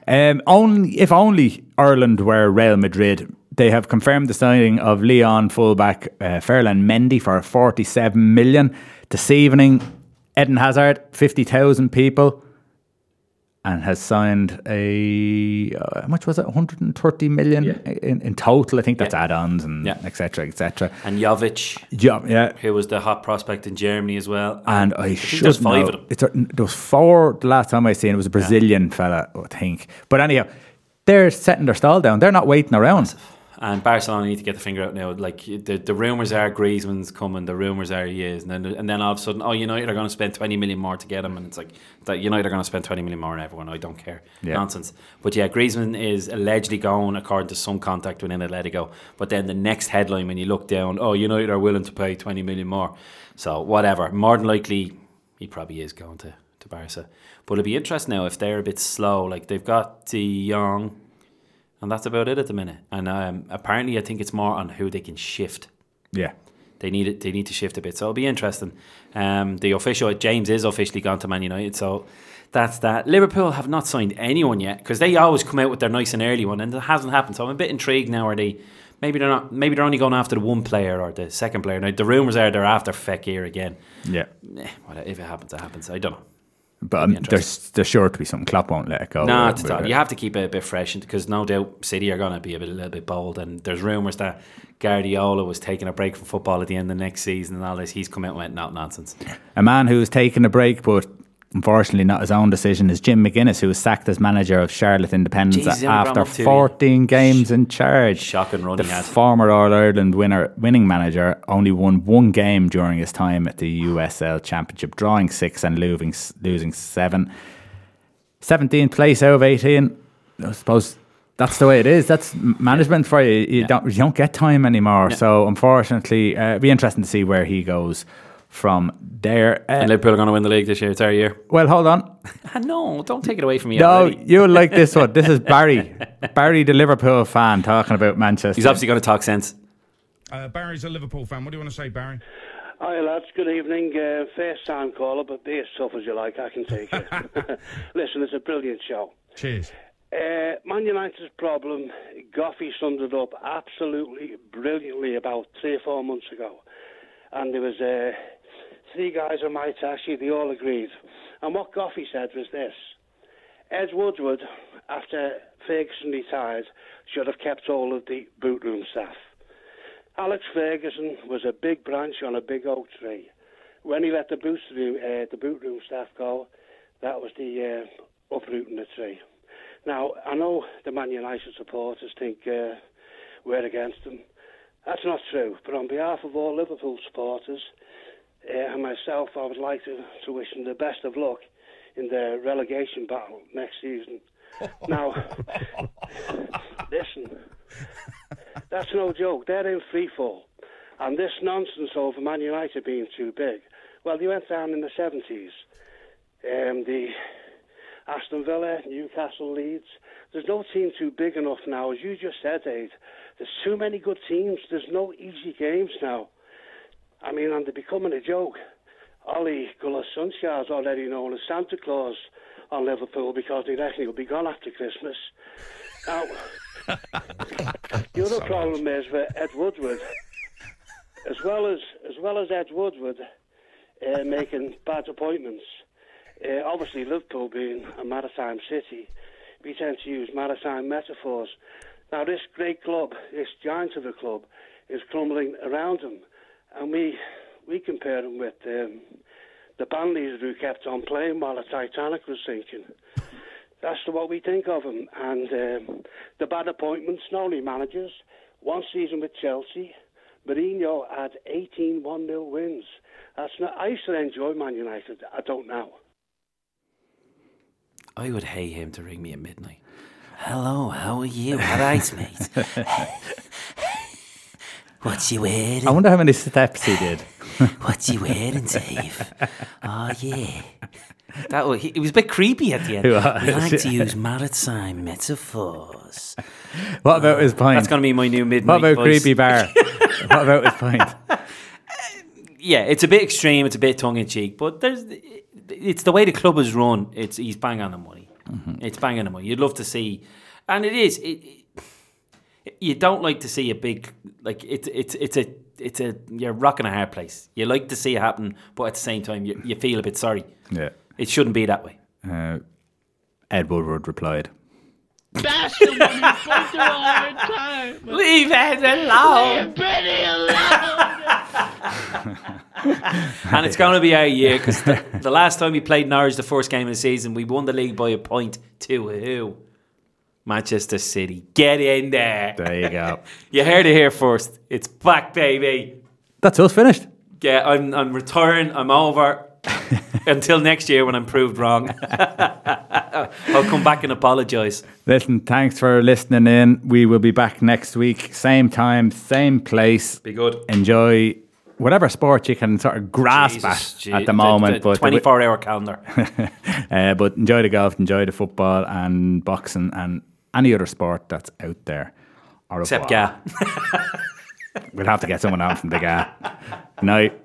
Speaker 1: Um, only if only Ireland were Real Madrid. They have confirmed the signing of Lyon fullback uh, Ferland Mendy for 47 million this evening. Eden Hazard, 50,000 people, and has signed a uh, how much was it? 130 million
Speaker 2: Yeah.
Speaker 1: in, in total. I think that's
Speaker 2: Yeah.
Speaker 1: add-ons and
Speaker 2: Yeah.
Speaker 1: etc. etc.
Speaker 2: And Jovic,
Speaker 1: Yeah, yeah.
Speaker 2: who was the hot prospect in Germany as well.
Speaker 1: And I,
Speaker 2: think
Speaker 1: should
Speaker 2: there's five
Speaker 1: know.
Speaker 2: of them.
Speaker 1: It's a, there was four the last time I seen. It was a Brazilian fella, I think. But anyhow, they're setting their stall down. They're not waiting around.
Speaker 2: And Barcelona need to get the finger out now. Like the, the rumors are Griezmann's coming, the rumors are he is, and then and then all of a sudden, oh United are going to spend twenty million more to get him, and it's like that United are going to spend twenty million more on everyone. I don't care,
Speaker 1: Yeah.
Speaker 2: nonsense. But yeah, Griezmann is allegedly going according to some contact within Atletico. But then the next headline, when you look down, oh United are willing to pay twenty million more. So whatever, more than likely, he probably is going to to Barca. But it'll be interesting now if they're a bit slow. Like they've got De Jong. And that's about it at the minute. And um, apparently, I think it's more on who they can shift.
Speaker 1: Yeah.
Speaker 2: They need it. They need to shift a bit. So it'll be interesting. Um, the official James is officially gone to Man United. So that's that. Liverpool have not signed anyone yet because they always come out with their nice and early one, and it hasn't happened. So I'm a bit intrigued now. Are they? Maybe they're not. Maybe they're only going after the one player or the second player. Now the rumors are they're after Fekir again.
Speaker 1: Yeah.
Speaker 2: Eh, well, if it happens, it happens. I don't know.
Speaker 1: But um, there's there's sure to be something. Klopp won't let it go.
Speaker 2: No,
Speaker 1: with-
Speaker 2: it's
Speaker 1: with
Speaker 2: not.
Speaker 1: it.
Speaker 2: You have to keep it a bit fresh because no doubt City are going to be a, bit, a little bit bold. And there's rumours that Guardiola was taking a break from football at the end of the next season and all this. He's come out and went, no, nonsense.
Speaker 1: A man who's taken a break, but unfortunately not his own decision, is Jim McGuinness, who was sacked as manager of Charlotte Independence
Speaker 2: Jesus, he only brought
Speaker 1: after
Speaker 2: him up two,
Speaker 1: 14 games in charge.
Speaker 2: Shocking run
Speaker 1: the
Speaker 2: he had.
Speaker 1: former All Ireland winner, winning manager, only won one game during his time at the USL Championship, drawing six and losing losing seven. 17th place out of 18. I suppose that's the way it is. That's management for you. You, don't, you don't get time anymore.
Speaker 2: Yeah.
Speaker 1: So, unfortunately, uh, it'll be interesting to see where he goes from there. Uh,
Speaker 2: And Liverpool are going to win the league this year. It's our year.
Speaker 1: well, hold on.
Speaker 2: Ah, no, don't take it away from me.
Speaker 1: No, you'll like this one. This is Barry. Barry, the Liverpool fan, talking about Manchester.
Speaker 2: He's obviously going to talk sense.
Speaker 11: Uh, Barry's a Liverpool fan. What do you want to say, Barry?
Speaker 14: Hi lads, good evening. Uh, first time caller, but be as tough as you like, I can take it. Listen, it's a brilliant show.
Speaker 11: Cheers.
Speaker 14: Uh, Man United's problem, Goffey summed it up absolutely brilliantly about three or four months ago. And there was uh, three guys on my taxi, they all agreed. And what Goffey said was this. Ed Woodward, after Ferguson retired, should have kept all of the boot room staff. Alex Ferguson was a big branch on a big oak tree. When he let the boot room, uh, the boot room staff go, that was the uh, uprooting the tree. Now, I know the Man United supporters think uh, we're against them. That's not true. But on behalf of all Liverpool supporters uh, and myself, I would like to, to wish them the best of luck in their relegation battle next season. now, listen, that's no joke. They're in free fall. And this nonsense over Man United being too big, well, they went down in the 70s. Um, the Aston Villa, Newcastle, Leeds. There's no team too big enough now. As you just said, Aid, there's too many good teams. There's no easy games now. I mean, and they're becoming a joke. Ollie Gullis Solskjaer's already known as Santa Claus on Liverpool because they reckon he'll be gone after Christmas. Now, the other problem is with Ed Woodward, as well as as well as Ed Woodward uh, making bad appointments. Uh, obviously, Liverpool being a maritime city, we tend to use maritime metaphors. Now, this great club, this giant of a club, is crumbling around them, and we we compare them with um, the band leader who kept on playing while the Titanic was sinking. That's what we think of them. And um, the bad appointments, not only managers, one season with Chelsea, Mourinho had 18 1 0 wins. That's not, I used to enjoy Man United. I don't now.
Speaker 2: I would hate him to ring me at midnight. Hello, how are you? All right, mate. What's he wearing?
Speaker 1: I wonder how many steps he did.
Speaker 2: What's you wearing, Dave? Oh, yeah. That was, he, it was a bit creepy at the end. We like to use maritime metaphors.
Speaker 1: What about his oh, point?
Speaker 2: That's going to be my new midnight
Speaker 1: What about
Speaker 2: voice.
Speaker 1: Creepy Bar? what about his point?
Speaker 2: Yeah, it's a bit extreme. It's a bit tongue in cheek, but there's it's the way the club is run. It's he's bang on the money. Mm-hmm. It's bang on the money. You'd love to see, and it is. It- you don't like to see a big like it's it's it's a it's a you're rocking a hard place. You like to see it happen, but at the same time you, you feel a bit sorry.
Speaker 1: Yeah.
Speaker 2: It shouldn't be that way.
Speaker 1: Uh, Ed Woodward replied.
Speaker 5: Bastard when you fuck through all our time.
Speaker 2: Leave Ed alone.
Speaker 5: Leave Benny alone.
Speaker 2: and it's going to be our year because the, the last time we played Norwich, the first game of the season, we won the league by a point to who? Manchester City. Get in there.
Speaker 1: There you go.
Speaker 2: you heard it here first. It's back, baby.
Speaker 1: That's us finished.
Speaker 2: Yeah, I'm, I'm retiring. I'm over. Until next year when I'm proved wrong. I'll come back and apologise.
Speaker 1: Listen, thanks for listening in. We will be back next week, same time, same place.
Speaker 2: Be good.
Speaker 1: Enjoy whatever sport you can sort of grasp
Speaker 2: Jesus,
Speaker 1: at at the moment.
Speaker 2: the
Speaker 1: but
Speaker 2: 24 hour calendar.
Speaker 1: uh, but enjoy the golf, enjoy the football and boxing and any other sport that's out there.
Speaker 2: Except. GAA.
Speaker 1: We'll have to get someone on from the GAA. Night.